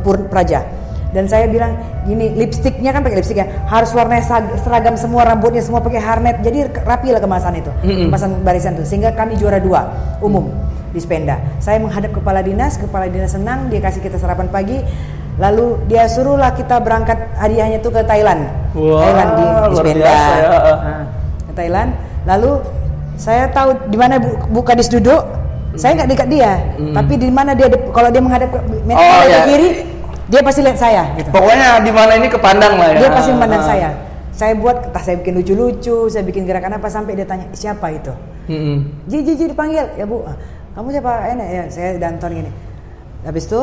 pur praja. Dan saya bilang gini, lipstiknya kan pakai lipstik ya, harus warnanya sag- seragam semua, rambutnya semua pakai harnet. Jadi rapi lah kemasan itu, Mhm. kemasan barisan itu. Sehingga kami juara dua umum di Spenda. Saya menghadap kepala dinas, kepala dinas senang, dia kasih kita sarapan pagi. Lalu dia suruhlah kita berangkat hadiahnya tuh ke Thailand. Wah, Thailand di, di Spenda. biasa ya. Nah, ke Thailand. Lalu saya tahu di mana Bu, Bu Kadis duduk. Saya nggak dekat dia, tapi di mana dia kalau dia menghadap ke, Oh, menghadap ke ya. kiri, dia pasti lihat saya. Gitu. Pokoknya di mana ini kepandang lah ya. Dia pasti memandang Ah. saya. Saya buat, entah saya bikin lucu-lucu, saya bikin gerakan apa sampai dia tanya siapa itu. Mm-mm. Ji, dipanggil. Ya bu, "Ah, kamu siapa? Enak ya, saya Danton gini. Habis itu,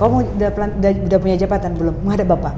kamu udah, udah, udah punya jabatan belum? Menghadap bapak.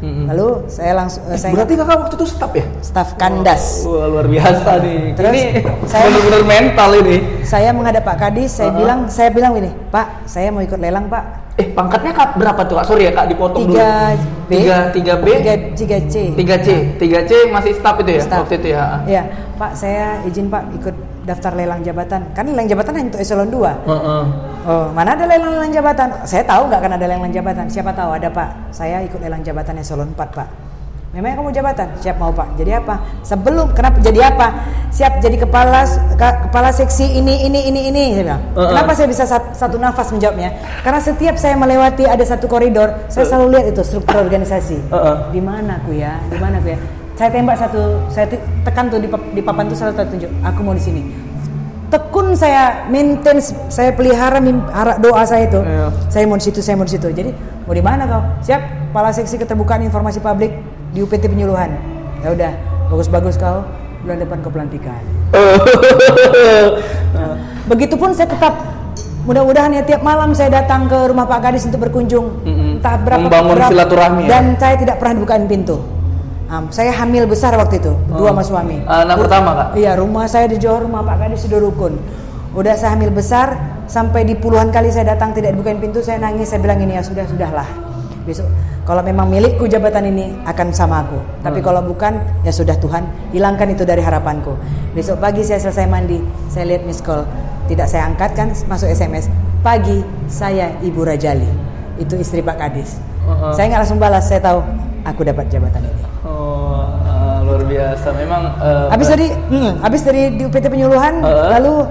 Mm-mm. Lalu saya langsung, eh, saya Berarti kakak waktu itu staf ya? staf kandas. Wah luar biasa nih. Terus, ini saya- benar-benar mental ini. Saya menghadap Pak Kadis, saya Uh-huh. bilang, saya bilang gini, Pak, saya mau ikut lelang Pak. Eh pangkatnya kak berapa tuh kak? Sorry ya kak dipotong dulu. 3B, Tiga tiga B. 3, 3C. 3 C, 3 C masih staf itu ya Staf. waktu itu ya. Iya, Pak, saya izin Pak ikut daftar lelang jabatan. Kan lelang jabatan hanya untuk eselon 2. Heeh. Oh, mana ada lelang-lelang jabatan? Saya tahu nggak kan ada lelang jabatan. Siapa tahu ada Pak. Saya ikut lelang jabatan eselon 4 Pak. Memangnya kamu jabatan? Siap mau Pak. Jadi apa? Sebelum kenapa jadi apa? Siap jadi kepala kepala seksi ini ini ini ini. Saya bilang. Uh-uh. Kenapa saya bisa sat- satu nafas menjawabnya? Karena setiap saya melewati ada satu koridor, saya selalu lihat itu struktur organisasi. Uh-uh. Di mana aku ya? Di mana aku ya? Saya tembak satu, saya tekan tuh di, di papan tuh selalu tunjuk. Aku mau di sini tekun saya maintain, saya pelihara mim- hara- doa saya itu. Iya. Saya mau di situ, saya mau di situ. Jadi mau di mana kau? Siap, kepala seksi keterbukaan informasi publik di UPT Penyuluhan. Ya udah, bagus-bagus kau. Bulan depan kau pelantikan. Nah, Begitupun saya tetap mudah-mudahan ya tiap malam saya datang ke rumah Pak Gadis untuk berkunjung entah berapa Membangun berapa- silaturahmi ya? dan saya tidak pernah dibukain pintu. Am, saya hamil besar waktu itu, dua sama suami. Oh. Anak pertama, Kak? Iya, rumah saya di Johor, rumah Pak Gadis sudah rukun. Udah saya hamil besar, sampai di puluhan kali saya datang tidak dibukain pintu, saya nangis, saya bilang ini ya sudah sudahlah. Besok kalau memang milikku jabatan ini akan sama aku. Tapi kalau bukan, ya sudah Tuhan, hilangkan itu dari harapanku. Besok pagi saya selesai mandi, saya lihat miss call, tidak saya angkat kan, masuk SMS. Pagi saya Ibu Rajali, itu istri Pak Kadis. Uh-uh. Saya nggak langsung balas, saya tahu aku dapat jabatan ini. Oh, ah, luar biasa. Memang eh, Habis dari hmm, habis dari di UPT penyuluhan, Heeh. lalu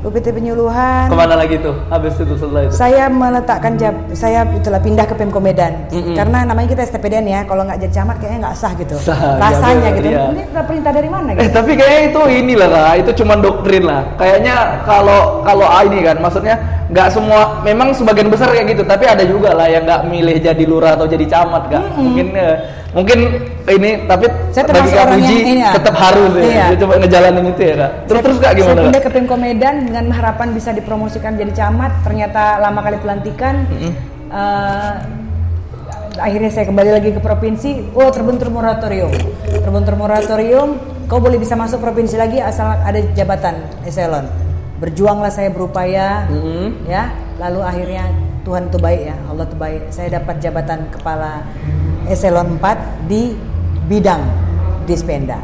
UPT penyuluhan ke mana lagi tuh? Habis itu setelah itu. saya meletakkan jab, saya itulah pindah ke Pemko Medan Mm-mm. karena namanya kita STPDN ya kalau nggak jadi camat kayaknya nggak sah gitu Sah, rasanya iya, gitu iya. ini perintah dari mana Eh gitu tapi kayaknya itu inilah kak, itu cuma doktrin lah. Kayaknya kalau kalau ini kan, maksudnya nggak semua, memang sebagian besar kayak gitu. Tapi ada juga lah yang nggak milih jadi lurah atau jadi camat kak. Mungkin eh, mungkin ini, tapi Saya bagi kak orang Puji yang ini ya. tetap harus ya. Iya. Dia coba ngejalanin itu ya kak. Terus terus kak saya gimana pindah kak? ke Pemko Medan dengan harapan bisa dipromosikan jadi camat ternyata lama kali pelantikan Eh, akhirnya saya kembali lagi ke provinsi oh terbentur moratorium terbentur moratorium kau boleh bisa masuk provinsi lagi asal ada jabatan eselon berjuanglah saya berupaya Mm-mm. ya lalu akhirnya Tuhan itu baik ya Allah itu baik saya dapat jabatan kepala eselon 4 di bidang dispenda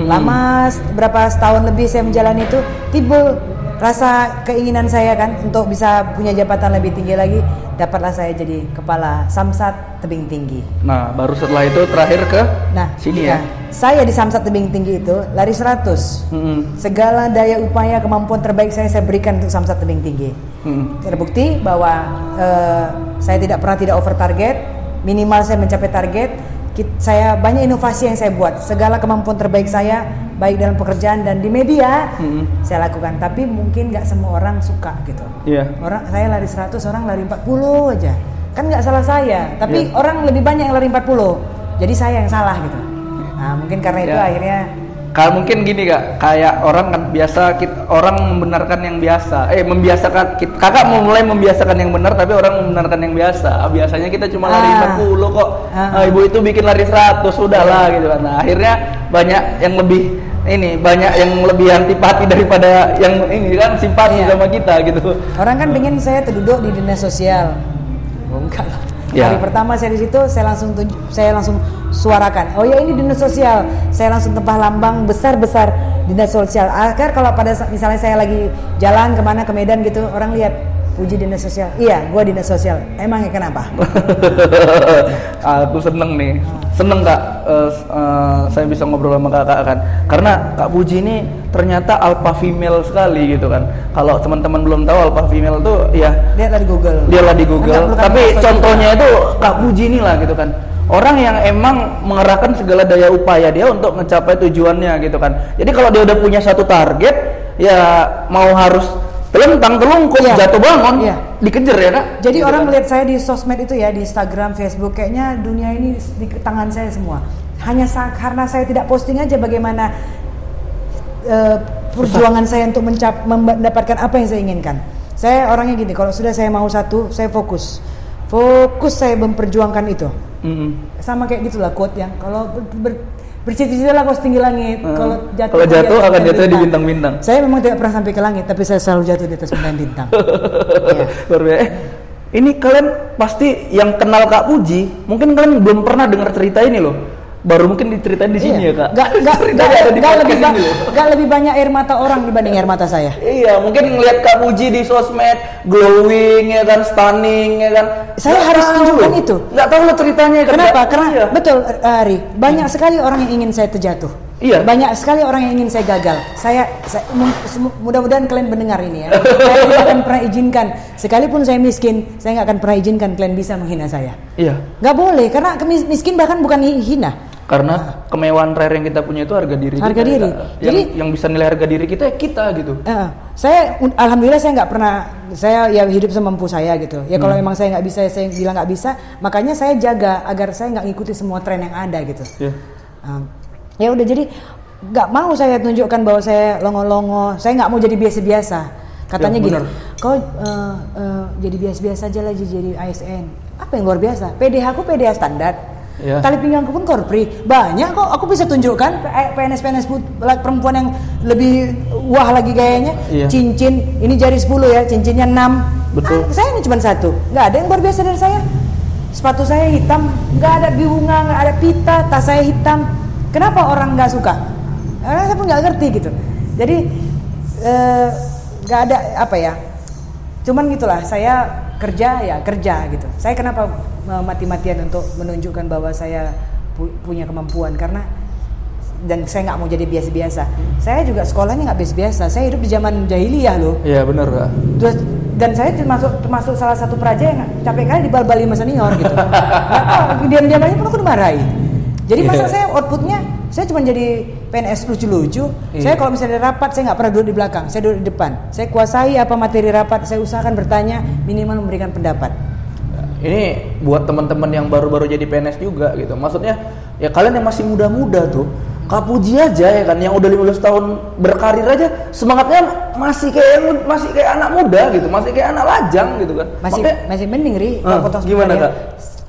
lama berapa setahun lebih saya menjalani itu timbul rasa keinginan saya kan untuk bisa punya jabatan lebih tinggi lagi dapatlah saya jadi kepala Samsat Tebing Tinggi Nah baru setelah itu terakhir ke nah sini nah, ya. saya di Samsat Tebing Tinggi itu lari 100 Mm-mm. segala daya upaya kemampuan terbaik saya saya berikan untuk Samsat Tebing Tinggi Mm-mm. terbukti bahwa eh, saya tidak pernah tidak over target minimal saya mencapai target saya banyak inovasi yang saya buat segala kemampuan terbaik saya baik dalam pekerjaan dan di media Mm-mm. saya lakukan tapi mungkin nggak semua orang suka gitu Iya. orang saya lari 100 orang lari 40 aja kan nggak salah saya tapi Iya. orang lebih banyak yang lari 40 jadi saya yang salah gitu nah mungkin karena itu Ya. akhirnya Kalau mungkin gini kak, kayak orang kan biasa kita, orang membenarkan yang biasa, eh membiasakan kita, kakak mau mulai membiasakan yang benar tapi orang membenarkan yang biasa. Ah, Biasanya kita cuma lari Ah. 40 kok, Ah. Ah, ibu itu bikin lari 100 sudah lah gitu kan. Nah akhirnya banyak yang lebih ini banyak yang lebih antipati daripada yang ini kan simpati Iya. sama kita gitu. Orang kan pengen saya terduduk di dinas sosial. Oh, enggak lah. Ya. Hari pertama saya di situ saya langsung tunjuk, saya langsung suarakan. Oh ya ini dinas sosial. Saya langsung tempah lambang besar-besar dinas sosial. Akhir kalau pada sa- misalnya saya lagi jalan ke mana ke Medan gitu orang lihat puji dinas sosial. Iya, gua dinas sosial. Emangnya kenapa? aku seneng nih seneng kak eh, s- eh, saya bisa ngobrol sama kakak kan karena kak Puji ini ternyata alpha female sekali gitu kan kalau teman-teman belum tahu alpha female tuh ya Lihatlah di Google. dialah di Google Enggak tapi contohnya itu kak Puji ini lah gitu kan orang yang emang mengerahkan segala daya upaya dia untuk mencapai tujuannya gitu kan jadi kalau dia udah punya satu target ya mau harus telentang telungkup Iya. jatuh bangun Iya. dikejar ya kak Jadi Gitu orang kan. melihat saya di sosmed itu ya, di Instagram, Facebook, kayaknya dunia ini di tangan saya semua. Hanya karena saya tidak posting aja bagaimana eh, perjuangan saya untuk mencap mendapatkan apa yang saya inginkan. Saya orangnya gini, kalau sudah saya mau satu, saya fokus. Fokus saya memperjuangkan itu. Mm-mm. Sama kayak gitulah quote yang kalau ber, ber, bercita-citalah kau setinggi langit. Hmm. Kalau jatuh, Kalau jatuh akan jatuh di bintang-bintang. Saya memang tidak pernah sampai ke langit, tapi saya selalu jatuh di atas bintang-bintang. Luar biasa. Eh, ini kalian pasti yang kenal Kak Puji, mungkin kalian belum pernah dengar cerita ini loh. Baru mungkin diceritain di sini ya, Kak. Gak, gak, gak, ada di gak lebih, ba- gak lebih banyak air mata orang dibanding air mata saya. Iya, mungkin ngeliat Kak Puji di sosmed glowing ya kan, stunning ya kan. Saya Nggak harus tahu tunjukkan itu. Nggak tahu lo ceritanya kan. Kenapa? Karena iya. betul eh, Ari, banyak sekali orang yang ingin saya terjatuh. Iya. Banyak sekali orang yang ingin saya gagal. Saya, saya mudah-mudahan kalian mendengar ini ya. saya tidak akan pernah izinkan, sekalipun saya miskin, saya nggak akan pernah izinkan kalian bisa menghina saya. Iya. Nggak boleh, karena miskin bahkan bukan hi- hina. Karena kemewahan rare yang kita punya itu harga diri. Harga kita, diri. ya. Yang, Jadi- yang bisa nilai harga diri kita ya kita gitu. Eh, saya alhamdulillah saya nggak pernah saya ya hidup semampu saya gitu. Ya kalau memang saya nggak bisa saya bilang nggak bisa, makanya saya jaga agar saya nggak ngikuti semua tren yang ada gitu. Ya. Um, ya udah jadi nggak mau saya tunjukkan bahwa saya longo-longo, saya nggak mau jadi biasa-biasa. Katanya Ya, gini, kau eh, eh, jadi biasa-biasa aja lah jadi ASN. Apa yang luar biasa? PDH aku PDH standar. Ya. Tali pinggangku pun korpri. Banyak kok aku bisa tunjukkan PNS-PNS put- like perempuan yang lebih wah lagi gayanya. Iya. Cincin, ini jari 10 ya, cincinnya 6. Betul. saya ini cuma satu. nggak ada yang luar biasa dari saya. Sepatu saya hitam, nggak ada bunga, nggak ada pita, tas saya hitam. Kenapa orang nggak suka? Karena saya pun nggak ngerti gitu. Jadi eh, nggak ada apa ya? Cuman gitulah, saya kerja ya kerja gitu. Saya kenapa eh, mati-matian untuk menunjukkan bahwa saya pu- punya kemampuan karena dan saya nggak mau jadi biasa-biasa. Saya juga sekolahnya nggak biasa-biasa. Saya hidup di zaman jahiliyah loh. Iya benar kak. Terus dan saya termasuk termasuk salah satu praja yang capek kali dibal-bali sama senior gitu. Nggak diam-diam aja pun aku dimarahi. Jadi masa Iya. saya outputnya saya cuma jadi PNS lucu-lucu. Iya. Saya kalau misalnya rapat saya nggak pernah duduk di belakang, saya duduk di depan. Saya kuasai apa materi rapat, saya usahakan bertanya, minimal memberikan pendapat. Ini buat teman-teman yang baru-baru jadi PNS juga gitu. Maksudnya ya kalian yang masih muda-muda tuh, kapuji aja ya kan yang udah 15 tahun berkarir aja semangatnya masih kayak yang masih kayak anak muda gitu, masih kayak anak lajang gitu kan. Masih Makanya- masih mending ri Ah, kalau potong gimana. Kak?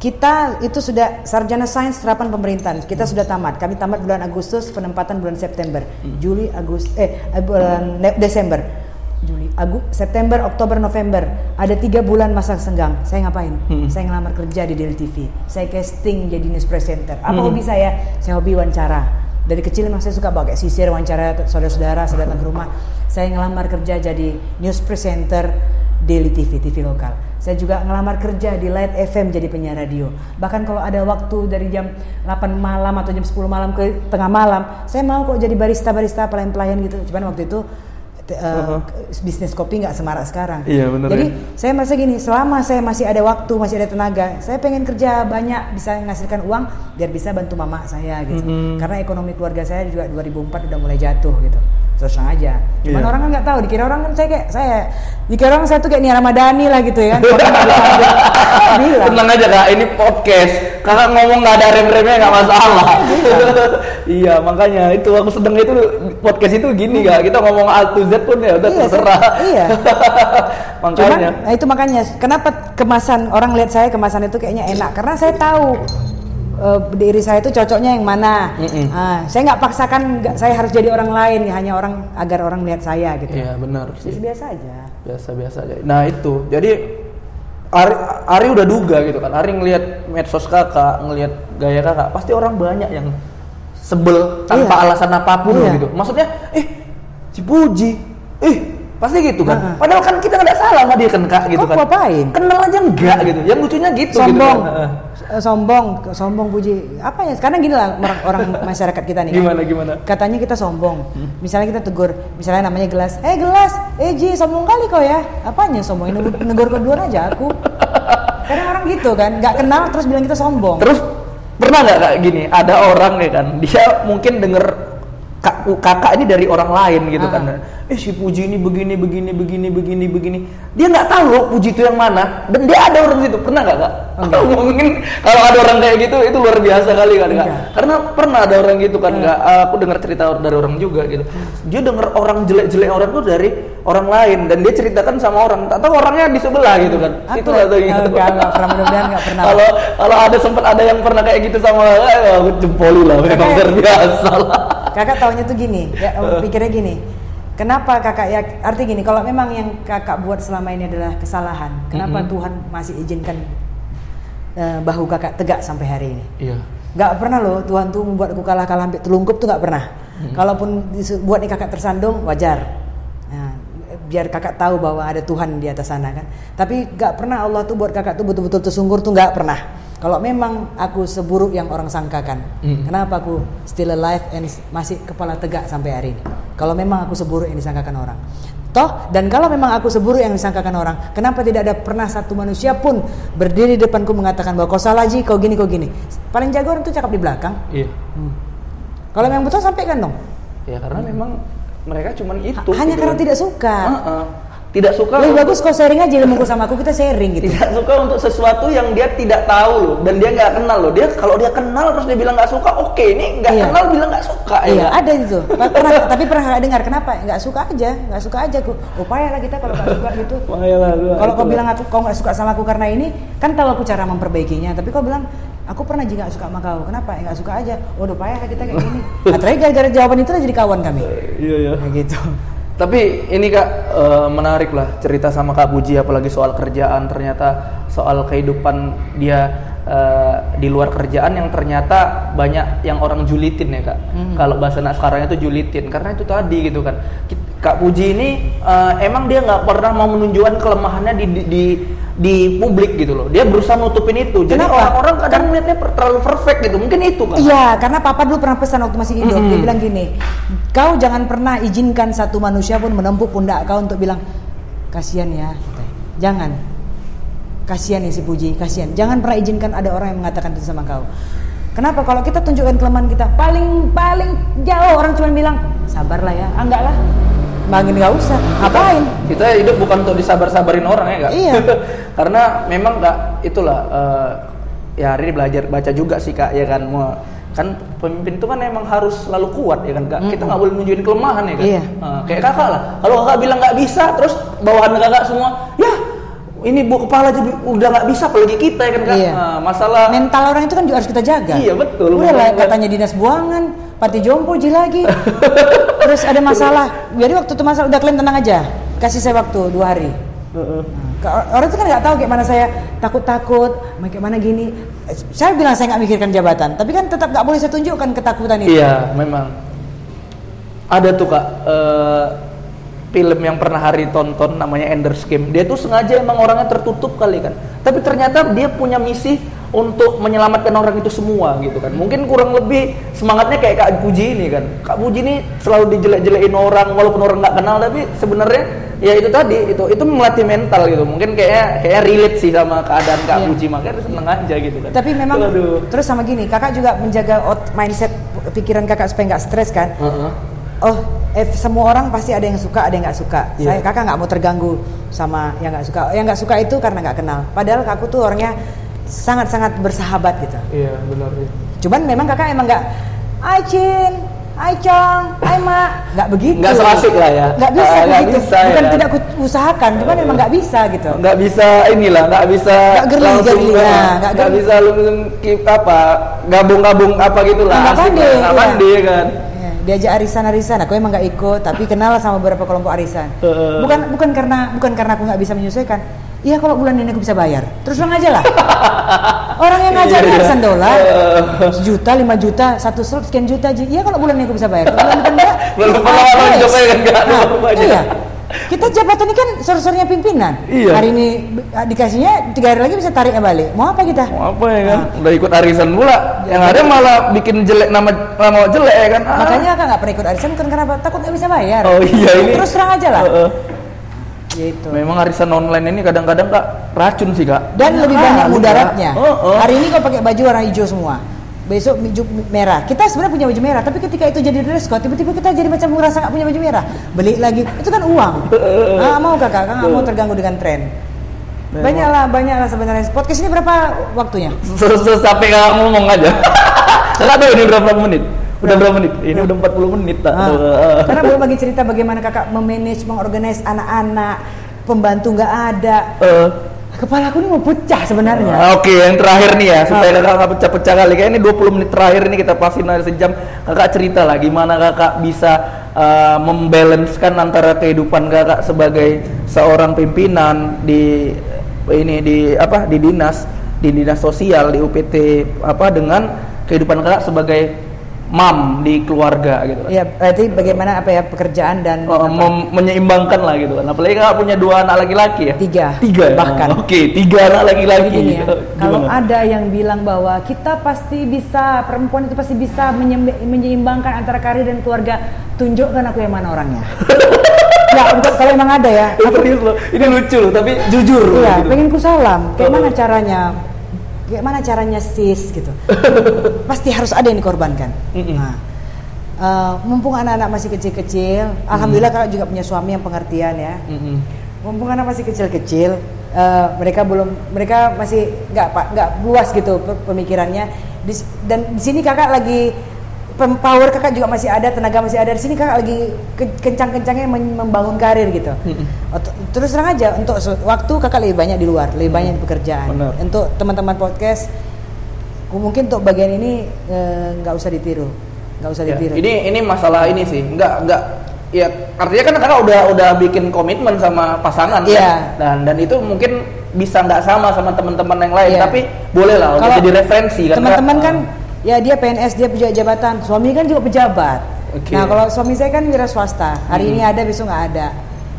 Kita itu sudah sarjana sains terapan pemerintahan. Kita sudah tamat. Kami tamat bulan Agustus, penempatan bulan September. Hmm. Juli, Agustus, eh eh, bulan Ne- Desember. Juli, Agu, September, Oktober, November. Ada tiga bulan masa senggang. Saya ngapain? Hmm. Saya ngelamar kerja di Daily TV. Saya casting jadi news presenter. Apa Hmm. hobi saya? Saya hobi wawancara. Dari kecil memang saya suka pakai sisir wawancara saudara-saudara, saya datang ke rumah. Saya ngelamar kerja jadi news presenter Daily TV, TV lokal. Saya juga ngelamar kerja di Light FM jadi penyiar radio. Bahkan kalau ada waktu dari jam 8 malam atau jam 10 malam ke tengah malam, saya mau kok jadi barista-barista pelayan-pelayan gitu. Cuman waktu itu te- eh, Uh-huh. bisnis kopi nggak semarak sekarang. Iya, bener Jadi ya. saya merasa gini, selama saya masih ada waktu, masih ada tenaga, saya pengen kerja banyak, bisa menghasilkan uang biar bisa bantu mama saya gitu. Mhm. Karena ekonomi keluarga saya juga 2004 udah mulai jatuh gitu. Terus terang aja. Cuman Iya. orang kan nggak tahu, dikira orang kan saya kayak saya, dikira orang saya tuh kayak Nia Ramadhani lah gitu ya. Bilang. Tenang aja kak, ini podcast. Kakak ngomong nggak ada rem-remnya nggak masalah. iya makanya itu aku sedang itu podcast itu gini kak. Kita ngomong A to Z pun ya udah Iya, terserah. iya. Cuman, makanya. nah itu makanya kenapa kemasan orang lihat saya kemasan itu kayaknya enak karena saya tahu eh, diri saya itu cocoknya yang mana. Mm-mm. Ah, saya nggak paksakan nggak saya harus jadi orang lain hanya orang agar orang melihat saya gitu. Iya benar sih. Biasa biasa aja. Biasa-biasa aja. Nah itu, jadi Ari, Ari udah duga gitu kan. Ari ngelihat medsos kakak, ngelihat gaya kakak, pasti orang banyak yang sebel tanpa Iya. alasan apa pun Iya. gitu. Maksudnya, eh si Puji, eh pasti gitu kan. Heeh. Padahal kan kita nggak salah sama dia kan kak gitu Kok kan. ngapain? Kenal aja enggak gitu. Yang lucunya gitu. sombong, Gitu kan. Eh, sombong, sombong puji. Apa ya? Sekarang gini lah orang, orang masyarakat kita nih. kan. Gimana, gimana? Katanya kita sombong. Misalnya kita tegur, misalnya namanya gelas. Eh gelas, eh Ji sombong kali kau ya. Apanya sombong? Ini negur kedua aja aku. Kadang orang gitu kan, nggak kenal terus bilang kita sombong. Terus pernah nggak kak gini? Ada orang ya kan, dia mungkin denger kak, kakak ini dari orang lain gitu Ah. kan. Eh si Puji ini begini begini begini begini begini. Dia nggak tahu loh Puji itu yang mana. Dan dia ada orang situ. Pernah nggak kak? Enggak. mungkin kalau ada orang kayak gitu itu luar biasa kali kan kak. Enggak. Karena pernah ada orang gitu kan kak. Aku dengar cerita dari orang juga gitu. Dia denger orang jelek-jelek orang tuh dari orang lain dan dia ceritakan sama orang. Tak tahu orangnya di sebelah gitu kan. Itu nggak tahu gitu. Pernah, mudah-mudahan pernah. Kalau kalau ada sempat ada yang pernah kayak gitu sama eh, aku jempoli lah memang luar biasa lah. kakak taunya tuh gini, ya, pikirnya gini. Kenapa kakak ya arti gini, kalau memang yang kakak buat selama ini adalah kesalahan, kenapa Mm-mm. Tuhan masih izinkan eh, bahu kakak tegak sampai hari ini? Iya. Gak pernah loh Tuhan tuh membuat aku kalah kalah sampai telungkup tuh gak pernah. Kalaupun disu- buat nih kakak tersandung wajar. Nah, biar kakak tahu bahwa ada Tuhan di atas sana kan. Tapi gak pernah Allah tuh buat kakak tuh betul-betul tersungkur tuh gak pernah. Kalau memang aku seburuk yang orang sangkakan, Mm. kenapa aku still alive and masih kepala tegak sampai hari ini? Kalau memang aku seburuk yang disangkakan orang. Toh, dan kalau memang aku seburuk yang disangkakan orang, kenapa tidak ada pernah satu manusia pun berdiri di depanku mengatakan bahwa kau salah ji, kau gini, kau gini. Paling jago orang tuh cakap di belakang. Iya. Hmm. Kalau memang betul sampaikan dong. Ya karena memang mereka cuman itu. Hanya gitu karena tidak suka. Heeh. Tidak suka. Lebih bagus kau sharing aja ilmuku sama aku kita sharing gitu. tidak suka untuk sesuatu yang dia tidak tahu loh dan dia nggak kenal loh dia kalau dia kenal terus dia bilang nggak suka oke ini nggak Iya. kenal bilang nggak suka Iya, ya ada itu. Pernah, tapi pernah nggak dengar kenapa? Nggak suka aja, nggak suka aja. Ku, upaya lah kita kalau nggak suka gitu. Kalau kau bilang aku kau nggak suka sama aku karena ini, kan tahu aku cara memperbaikinya. Tapi kau bilang aku pernah juga nggak suka sama kau. Kenapa? Ya, nggak suka aja. Waduh, payah lah kita kayak gini. Nah, terakhir gara-gara jawaban itu jadi kawan kami. iya iya Kayak gitu. Tapi ini kak eh, menarik lah cerita sama kak Buji apalagi soal kerjaan ternyata soal kehidupan dia eh, di luar kerjaan yang ternyata banyak yang orang julitin ya kak. Kalau bahasa anak sekarang itu julitin karena itu tadi gitu kan. Kak Puji ini eh, emang dia nggak pernah mau menunjukkan kelemahannya di, di di di publik gitu loh. Dia berusaha nutupin itu. Jadi orang-orang kadang melihatnya per- terlalu perfect gitu. Mungkin itu kan. Iya, karena papa dulu pernah pesan waktu masih hidup. Dia bilang gini, kau jangan pernah izinkan satu manusia pun menempuh pundak kau untuk bilang kasihan ya. Jangan. Kasihan ya si Puji, kasihan. Jangan pernah izinkan ada orang yang mengatakan itu sama kau. Kenapa? Kalau kita tunjukkan kelemahan kita, paling paling jauh orang cuma bilang sabarlah ya, ah, enggak lah. Makin nggak usah. Ngapain? kita hidup bukan untuk disabar-sabarin orang ya kak Iya. karena memang kak itulah eh, ya hari ini belajar baca juga sih kak ya kan Mau- kan pemimpin itu kan emang harus selalu kuat ya kan kak kita nggak boleh nunjukin kelemahan ya kan Iya. Eh, kayak kakak lah kalau kakak bilang nggak bisa terus bawahan kakak semua ya ini bu kepala aja udah nggak bisa apalagi kita ya kan kak Iya. Nah, masalah Mental orang itu kan juga harus kita jaga. Iya, betul. Udah lah katanya dinas buangan, pati jompo ji lagi. Terus ada masalah. Jadi waktu itu masalah udah kalian tenang aja. Kasih saya waktu dua hari. Nah, orang itu kan nggak tahu kayak mana saya takut-takut, kayak mana gini. Saya bilang saya nggak mikirkan jabatan, tapi kan tetap nggak boleh saya tunjukkan ketakutan itu. Iya, memang. Ada tuh kak eh, film yang pernah Hari tonton namanya Ender's Game. Dia tuh sengaja emang orangnya tertutup kali kan. Tapi ternyata dia punya misi untuk menyelamatkan orang itu semua gitu kan. Mungkin kurang lebih semangatnya kayak Kak Puji ini kan. Kak Puji ini selalu dijelek-jelekin orang walaupun orang nggak kenal tapi sebenarnya ya itu tadi itu itu melatih mental gitu. Mungkin kayaknya kayak relate sih sama keadaan Kak Iya. Puji makanya seneng aja gitu kan. Tapi memang Aduh. terus sama gini, kakak juga menjaga mindset pikiran kakak supaya nggak stres kan. Heeh. Oh, eh, semua orang pasti ada yang suka, ada yang nggak suka. Iya. Saya kakak nggak mau terganggu sama yang nggak suka. Yang nggak suka itu karena nggak kenal. Padahal aku tuh orangnya sangat-sangat bersahabat gitu. Iya, benar ya. Cuman memang kakak emang nggak, Ai Cin, Ai Chong, Ai Ma, nggak begitu. Nggak serasik lah ya. Nggak bisa nggak begitu. bisa ya Bukan kan? tidak aku usahakan, cuman memang nggak bisa gitu. nggak bisa inilah nggak bisa Nggak girly, langsung eh, ya, nggak girly. bisa langsung keep apa gabung-gabung apa gitulah Nggak pandai, nggak iya. pandai kan Ya, diajak arisan-arisan, aku emang nggak ikut, tapi kenal sama beberapa kelompok arisan. Heeh. Bukan bukan karena bukan karena aku nggak bisa menyesuaikan. Iya kalau bulan ini aku bisa bayar, terus terang aja lah. Orang yang ngajak Iya, iya. arisan dolar, sejuta, lima juta, satu slot sekian juta aja. Iya kalau bulan ini aku bisa bayar. Bulan depan enggak, Belum ya pengalaman wes. hidupnya kan, nggak ada Nah, apa-apanya. Iya. Kita jabatan ini kan sor-sornya pimpinan. Iya. Hari ini ah, dikasihnya tiga hari lagi bisa tariknya balik. Mau apa kita? mau apa ya kan Nah. udah ikut arisan pula yang ada malah bikin jelek nama nama jelek ya kan Ah. Makanya kakak nggak pernah ikut arisan kan kenapa? Takut nggak bisa bayar. oh iya ini Terus terang aja lah. Heeh. Gitu. memang arisan online ini kadang-kadang kak racun sih kak Dan lebih banyak mudaratnya. oh, oh. Hari ini kau pakai baju warna hijau semua. Besok baju merah. Kita sebenarnya punya baju merah, tapi ketika itu jadi dress code, tiba-tiba kita jadi macam merasa nggak punya baju merah. Beli lagi, itu kan uang. Nggak mau kakak, nggak mau terganggu dengan tren. Banyak lah, banyak lah sebenarnya. Podcast ini berapa waktunya? sampai kakak ngomong aja kakak tahu ini berapa menit udah berapa menit ini udah 40 menit tak Ah. Karena belum bagi cerita bagaimana kakak memanage, mengorganize anak-anak, pembantu nggak ada. Eh, Kepala aku ini mau pecah sebenarnya. Ah, Oke, yang terakhir nih ya, supaya kakak nggak pecah-pecah kali. Kayak ini 20 menit terakhir ini kita pasin aja sejam. Kakak cerita lah gimana kakak bisa uh, membalancekan antara kehidupan kakak sebagai seorang pimpinan di ini di apa di dinas di dinas sosial di UPT apa dengan kehidupan kakak sebagai mam di keluarga gitu kan. Ya, berarti bagaimana apa ya pekerjaan dan Oh, apa? mem- menyeimbangkan lah gitu kan. Apalagi kakak punya dua anak laki-laki ya. Tiga. Tiga. ya? Bahkan. Oke, tiga anak laki-laki. Ya, kalau Gimana? ada yang bilang bahwa kita pasti bisa perempuan itu pasti bisa menyeimbangkan antara karir dan keluarga, tunjukkan aku yang mana orangnya. ya, bukan kalau emang ada ya. Serius loh, ini lucu loh, tapi jujur Iya, gitu. pengen ku salam. Kayak mana caranya? Gimana caranya sis gitu? Pasti harus ada yang dikorbankan. Mm-mm. Nah, eh, mumpung anak-anak masih kecil-kecil, alhamdulillah kakak juga punya suami yang pengertian ya. Mm-mm. Mumpung anak masih kecil-kecil, eh, mereka belum, mereka masih nggak pak nggak luas gitu pe- pemikirannya. Di- dan di sini kakak lagi power kakak juga masih ada, tenaga masih ada. Di sini kakak lagi ke- kencang-kencangnya membangun karir gitu. Terus terang aja untuk waktu kakak lebih banyak di luar, lebih banyak di pekerjaan. Benar. Untuk teman-teman podcast, mungkin untuk bagian ini eh, nggak usah ditiru, nggak usah Ya, ditiru. ini ini masalah ini sih, nggak nggak ya artinya kan kakak udah udah bikin komitmen sama pasangan Iya. kan? dan dan itu mungkin bisa nggak sama sama teman-teman yang lain, Iya. tapi boleh lah untuk jadi referensi kan. Teman-teman kan ya dia PNS dia punya jabatan, suami kan juga pejabat. Oke. Nah kalau suami saya kan wira swasta, hari Hmm. ini ada besok nggak ada.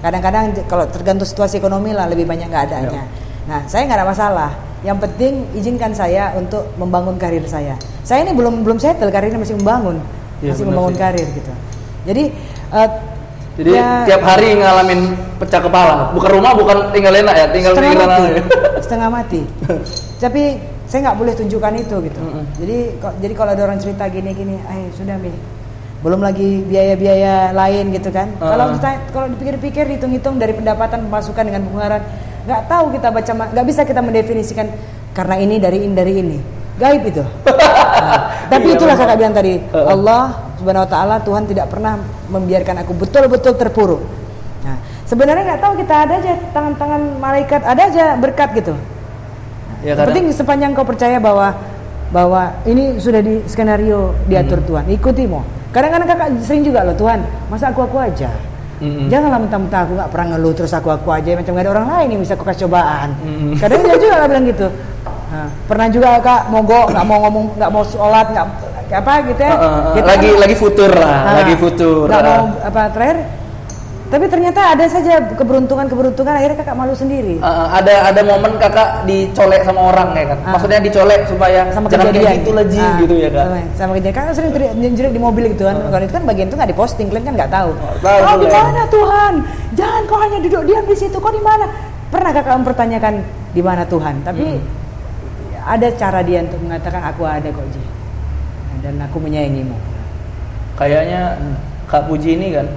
Kadang-kadang kalau tergantung situasi ekonomi lah lebih banyak nggak adanya. Ya. Nah saya nggak ada masalah. Yang penting izinkan saya untuk membangun karir saya. Saya ini belum belum settle karirnya masih membangun, Iya, masih membangun sih. karir gitu. Jadi eh, Jadi ya, tiap hari ngalamin pecah kepala, bukan rumah, bukan tinggal enak ya, tinggal setengah mati, aja. setengah mati. Tapi saya nggak boleh tunjukkan itu gitu. Mm-mm. Jadi kok- jadi kalau ada orang cerita gini-gini, eh sudah mi, belum lagi biaya-biaya lain gitu kan. Uh-uh. Kalau kita kalau dipikir-pikir hitung-hitung dari pendapatan pemasukan dengan pengeluaran, nggak tahu kita baca, nggak bisa kita mendefinisikan karena ini dari ini dari ini. Gaib itu. Nah, tapi Iya, itulah kakak bilang tadi, Uh-uh. Allah Subhanahu wa taala Tuhan tidak pernah membiarkan aku betul-betul terpuruk. Nah, sebenarnya nggak tahu kita ada aja tangan-tangan malaikat, ada aja berkat gitu. Ya, Yang penting sepanjang kau percaya bahwa bahwa ini sudah di skenario diatur Hmm. Tuhan, ikuti mau. Kadang-kadang kakak sering juga loh Tuhan, masa aku aku aja. Mm-mm. Janganlah mentah-mentah aku nggak pernah ngeluh terus aku aku aja macam gak ada orang lain yang bisa aku kasih cobaan. Mm. Kadang dia juga lah bilang gitu. Nah, pernah juga kak mogok nggak mau ngomong nggak mau sholat nggak apa gitu ya. Uh, uh, uh, Gitu lagi kan. lagi futur lah, Nah, lagi futur. nggak mau Ah. apa terakhir. Tapi ternyata ada saja keberuntungan-keberuntungan akhirnya kakak malu sendiri. Uh, uh, ada ada momen kakak dicolek sama orang ya kan, Ah. maksudnya dicolek supaya sama jangan kejadian. kayak gitu lah Ji, Ah, gitu ya kak. sama, sama kejadian. Kan sering jerit di mobil gitu kan? Kalau itu kan bagian itu nggak diposting kalian kan nggak tahu. Tahu oh di mana Tuhan? Jangan kau hanya duduk diam di situ kau di mana? Pernah kakak mempertanyakan di mana Tuhan? Tapi Hmm. ada cara dia untuk mengatakan aku ada kok Ji. Dan aku menyayangimu. Kayaknya Kak Puji ini kan.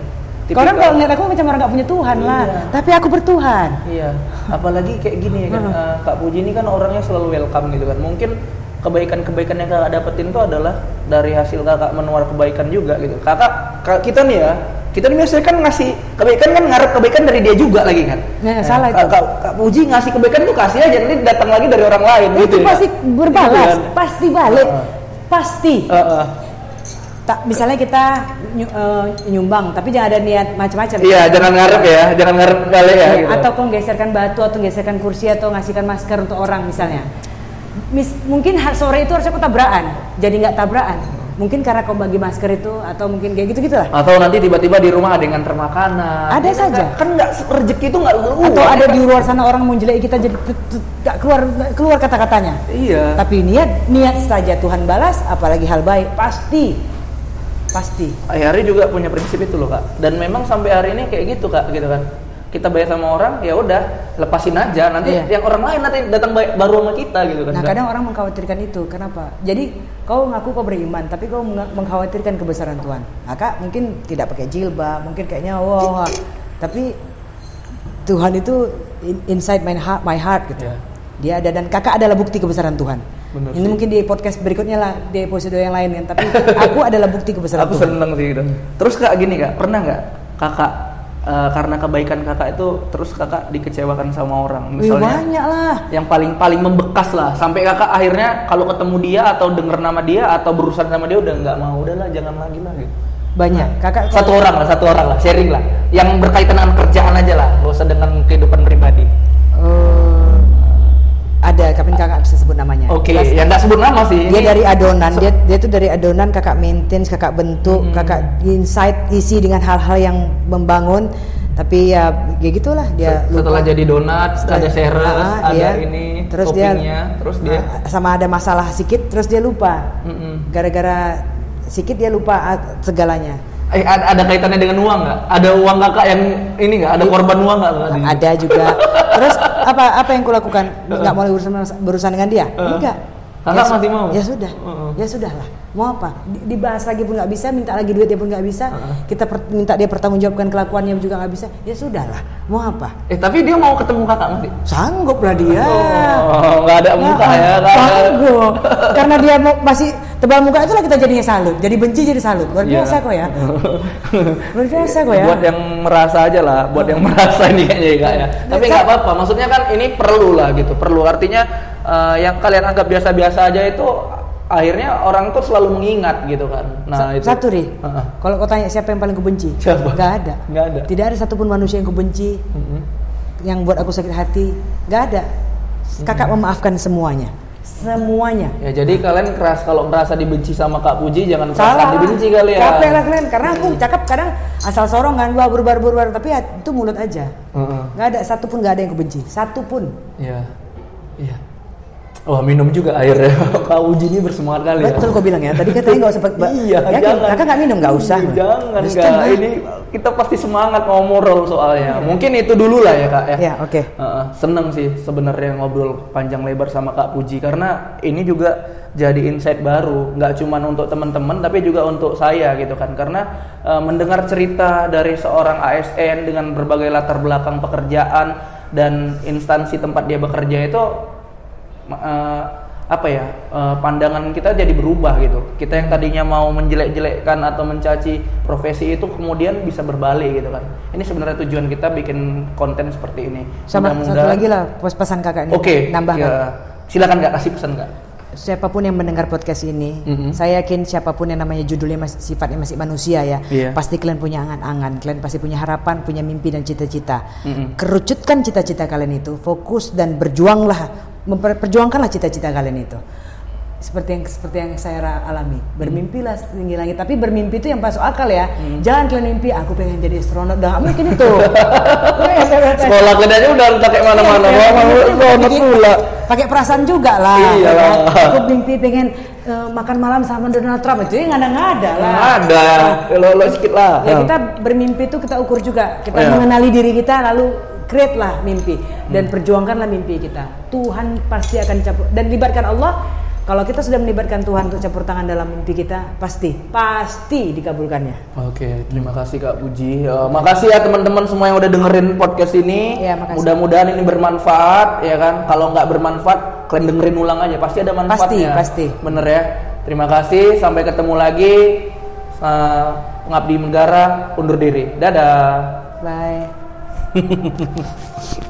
Kau orang tipikal- kalau ngeliat aku macam orang nggak punya Tuhan lah Iya. tapi aku bertuhan Iya, apalagi kayak gini ya kan, eh, Kak Puji ini kan orangnya selalu welcome gitu kan. Mungkin kebaikan-kebaikan yang kakak dapetin itu adalah dari hasil kakak menuar kebaikan juga gitu. Kakak, kak- kita nih ya, kita nih biasanya kan ngasih kebaikan kan ngarep kebaikan dari dia juga lagi kan. Nah, salah Kak, itu. Kak, Kak Puji ngasih kebaikan tuh kasih aja, nanti datang lagi dari orang lain itu gitu ya. pasti berbalas Gitu kan. pasti balik Ah. pasti Eh, eh. Tak misalnya kita eh, nyumbang tapi jangan ada niat macam-macam Iya, jangan ngarep ya, jangan ngarep kali ya. gitu. atau kau geserkan batu atau geserkan kursi atau ngasihkan masker untuk orang misalnya Mis- mungkin sore itu harusnya kau tabrakan jadi nggak tabrakan mungkin karena kau bagi masker itu atau mungkin kayak gitu gitulah Atau nanti tiba-tiba di rumah ada yang nganter makanan. Ada Ya kan, saja. Kan nggak rezeki itu nggak luas. atau ada di luar sana orang mau jelek kita jadi nggak keluar keluar kata-katanya Iya. tapi niat niat saja Tuhan balas apalagi hal baik pasti pasti Ayari juga punya prinsip itu loh kak dan memang sampai hari ini kayak gitu kak gitu kan kita bayar sama orang ya udah lepasin aja nanti Iya. yang orang lain nanti datang bay- baru sama kita gitu kan Nah Kak. kadang orang mengkhawatirkan itu, kenapa? Jadi kau ngaku kau beriman, tapi kau meng- mengkhawatirkan kebesaran Tuhan. Maka mungkin tidak pakai jilbab, mungkin kayaknya wah, wah. tapi Tuhan itu in- inside my heart, my heart gitu. Iya. Dia ada dan kakak adalah bukti kebesaran Tuhan. Benar Ini sih. mungkin di podcast berikutnya lah, di episode yang lain kan. Tapi aku adalah bukti kebesaran aku Tuhan. seneng sih gitu terus kak gini kak pernah nggak kakak eh, karena kebaikan kakak itu terus kakak dikecewakan sama orang Wih, misalnya banyak lah. yang paling paling membekas lah sampai kakak akhirnya kalau ketemu dia atau denger nama dia atau berurusan sama dia udah nggak mau udahlah jangan lagi lah gitu Banyak. Kakak satu orang lah satu orang lah sharing lah yang berkaitan dengan kerjaan aja lah gak usah dengan kehidupan pribadi Eh, ada, kapan kakak bisa sebut namanya? oke Jelas. yang nggak sebut nama sih dia Ini- dari adonan dia dia tuh dari adonan kakak maintenance kakak bentuk Mm-mm. kakak insight isi dengan hal-hal yang membangun tapi ya kayak gitulah dia Se- setelah lupa. jadi donat Setelah- ada seres Ah, ada iya. ini terus toppingnya dia terus dia ah, sama ada masalah sedikit terus dia lupa gara-gara sedikit dia lupa ah, segalanya Eh, ada, ada kaitannya dengan uang nggak? Ada uang kakak yang ini nggak? Ada korban uang nggak? Ada juga terus apa apa yang kulakukan? Nggak mau berurusan berurusan dengan dia? Heeh. Enggak. Kakak su- masih mau? Ya sudah. Heeh. Ya sudahlah. Mau apa? Di- Dibahas lagi pun nggak bisa, minta lagi duitnya pun nggak bisa. Kita per- minta dia pertanggungjawabkan kelakuannya juga nggak bisa. Ya sudahlah. Mau apa? Eh tapi dia mau ketemu kakak masih? Sanggup lah dia. Oh, nggak ada muka ya, nggak ada. Sanggup. Karena dia mau masih tebal muka itulah kita jadinya salut. Jadi benci jadi salut. Luar Iya. biasa kok ya. Luar biasa kok ya. Buat yang merasa aja lah, buat yang merasa ini kayaknya ya, Kak ya. Tapi nggak apa-apa, maksudnya kan ini perlu lah gitu, perlu. Artinya eh, yang kalian anggap biasa-biasa aja itu akhirnya orang tuh selalu mengingat gitu kan. Nah, itu. Satu. Heeh. Kalau kau tanya siapa yang paling kubenci? Siapa? Gak ada. Nggak ada. Tidak ada satupun manusia yang kubenci, Mm-mm. yang buat aku sakit hati. Gak ada. Kakak memaafkan semuanya. Semuanya. Ya jadi kalian keras kalau merasa dibenci sama Kak Puji jangan merasa dibenci kalian. Capek lah kalian. Karena aku cakap kadang asal sorongan, wah berbar berbar tapi ya, itu mulut aja. Heeh. Gak ada satupun gak ada yang kubenci. Satupun. Iya. Iya. Wah minum juga airnya. Kak Uji ini bersemangat kali ya. Betul kau bilang ya. Tadi katanya gak usah. Iya, Yakin? jangan. Kakak gak minum? Gak usah. Jangan, Just enggak. tengah. Ini kita pasti semangat mau moral soalnya. Mungkin itu dulu lah ya, Kak ya. Ya, oke. Heeh, seneng sih sebenarnya ngobrol panjang lebar sama Kak Puji karena ini juga jadi insight baru, nggak cuma untuk teman-teman tapi juga untuk saya gitu kan. Karena eh, mendengar cerita dari seorang ASN dengan berbagai latar belakang pekerjaan dan instansi tempat dia bekerja itu eh, apa ya eh, pandangan kita jadi berubah gitu kita yang tadinya mau menjelek-jelekkan atau mencaci profesi itu kemudian bisa berbalik gitu kan ini sebenarnya tujuan kita bikin konten seperti ini Sama satu Mudah-mudahan- lagi lah pesan kakak nih. oke Nambahkan. ya. silakan nggak kasih pesan nggak siapa pun yang mendengar podcast ini, Mhm. saya yakin siapa pun yang namanya judulnya masih, sifatnya masih manusia ya, Iya. pasti kalian punya angan-angan, kalian pasti punya harapan, punya mimpi dan cita-cita. Mhm. Kerucutkan cita-cita kalian itu, fokus dan berjuanglah, memperjuangkanlah cita-cita kalian itu. Seperti yang seperti yang saya alami, bermimpilah setinggi langit. Tapi bermimpi itu yang masuk akal ya. Mhm. Jangan kalian mimpi, aku pengen jadi astronot, dah mungkin itu. sekolah kalian aja udah pakai mana-mana wah mau pula pakai perasaan juga lah. Iya ya kan? Aku mimpi pengen eh, makan malam sama Donald Trump itu nggak ada nggak ada lah. Ada lo lo sedikit lah Ya kita bermimpi itu kita ukur juga. Kita Iya. mengenali diri kita lalu create lah mimpi Hmm. dan perjuangkanlah mimpi kita. Tuhan pasti akan campur dan libatkan Allah. Kalau kita sudah melibatkan Tuhan untuk campur tangan dalam mimpi kita, pasti, pasti dikabulkannya. Oke, terima kasih Kak Puji. Eh, makasih ya teman-teman semua yang udah dengerin podcast ini. Makasih. Mudah-mudahan ini bermanfaat, ya kan? Kalau nggak bermanfaat, kalian dengerin ulang aja. Pasti ada manfaatnya. pasti. Bener ya. Terima kasih. Sampai ketemu lagi. Eh, Pengabdi Negara undur diri. Dadah. Bye.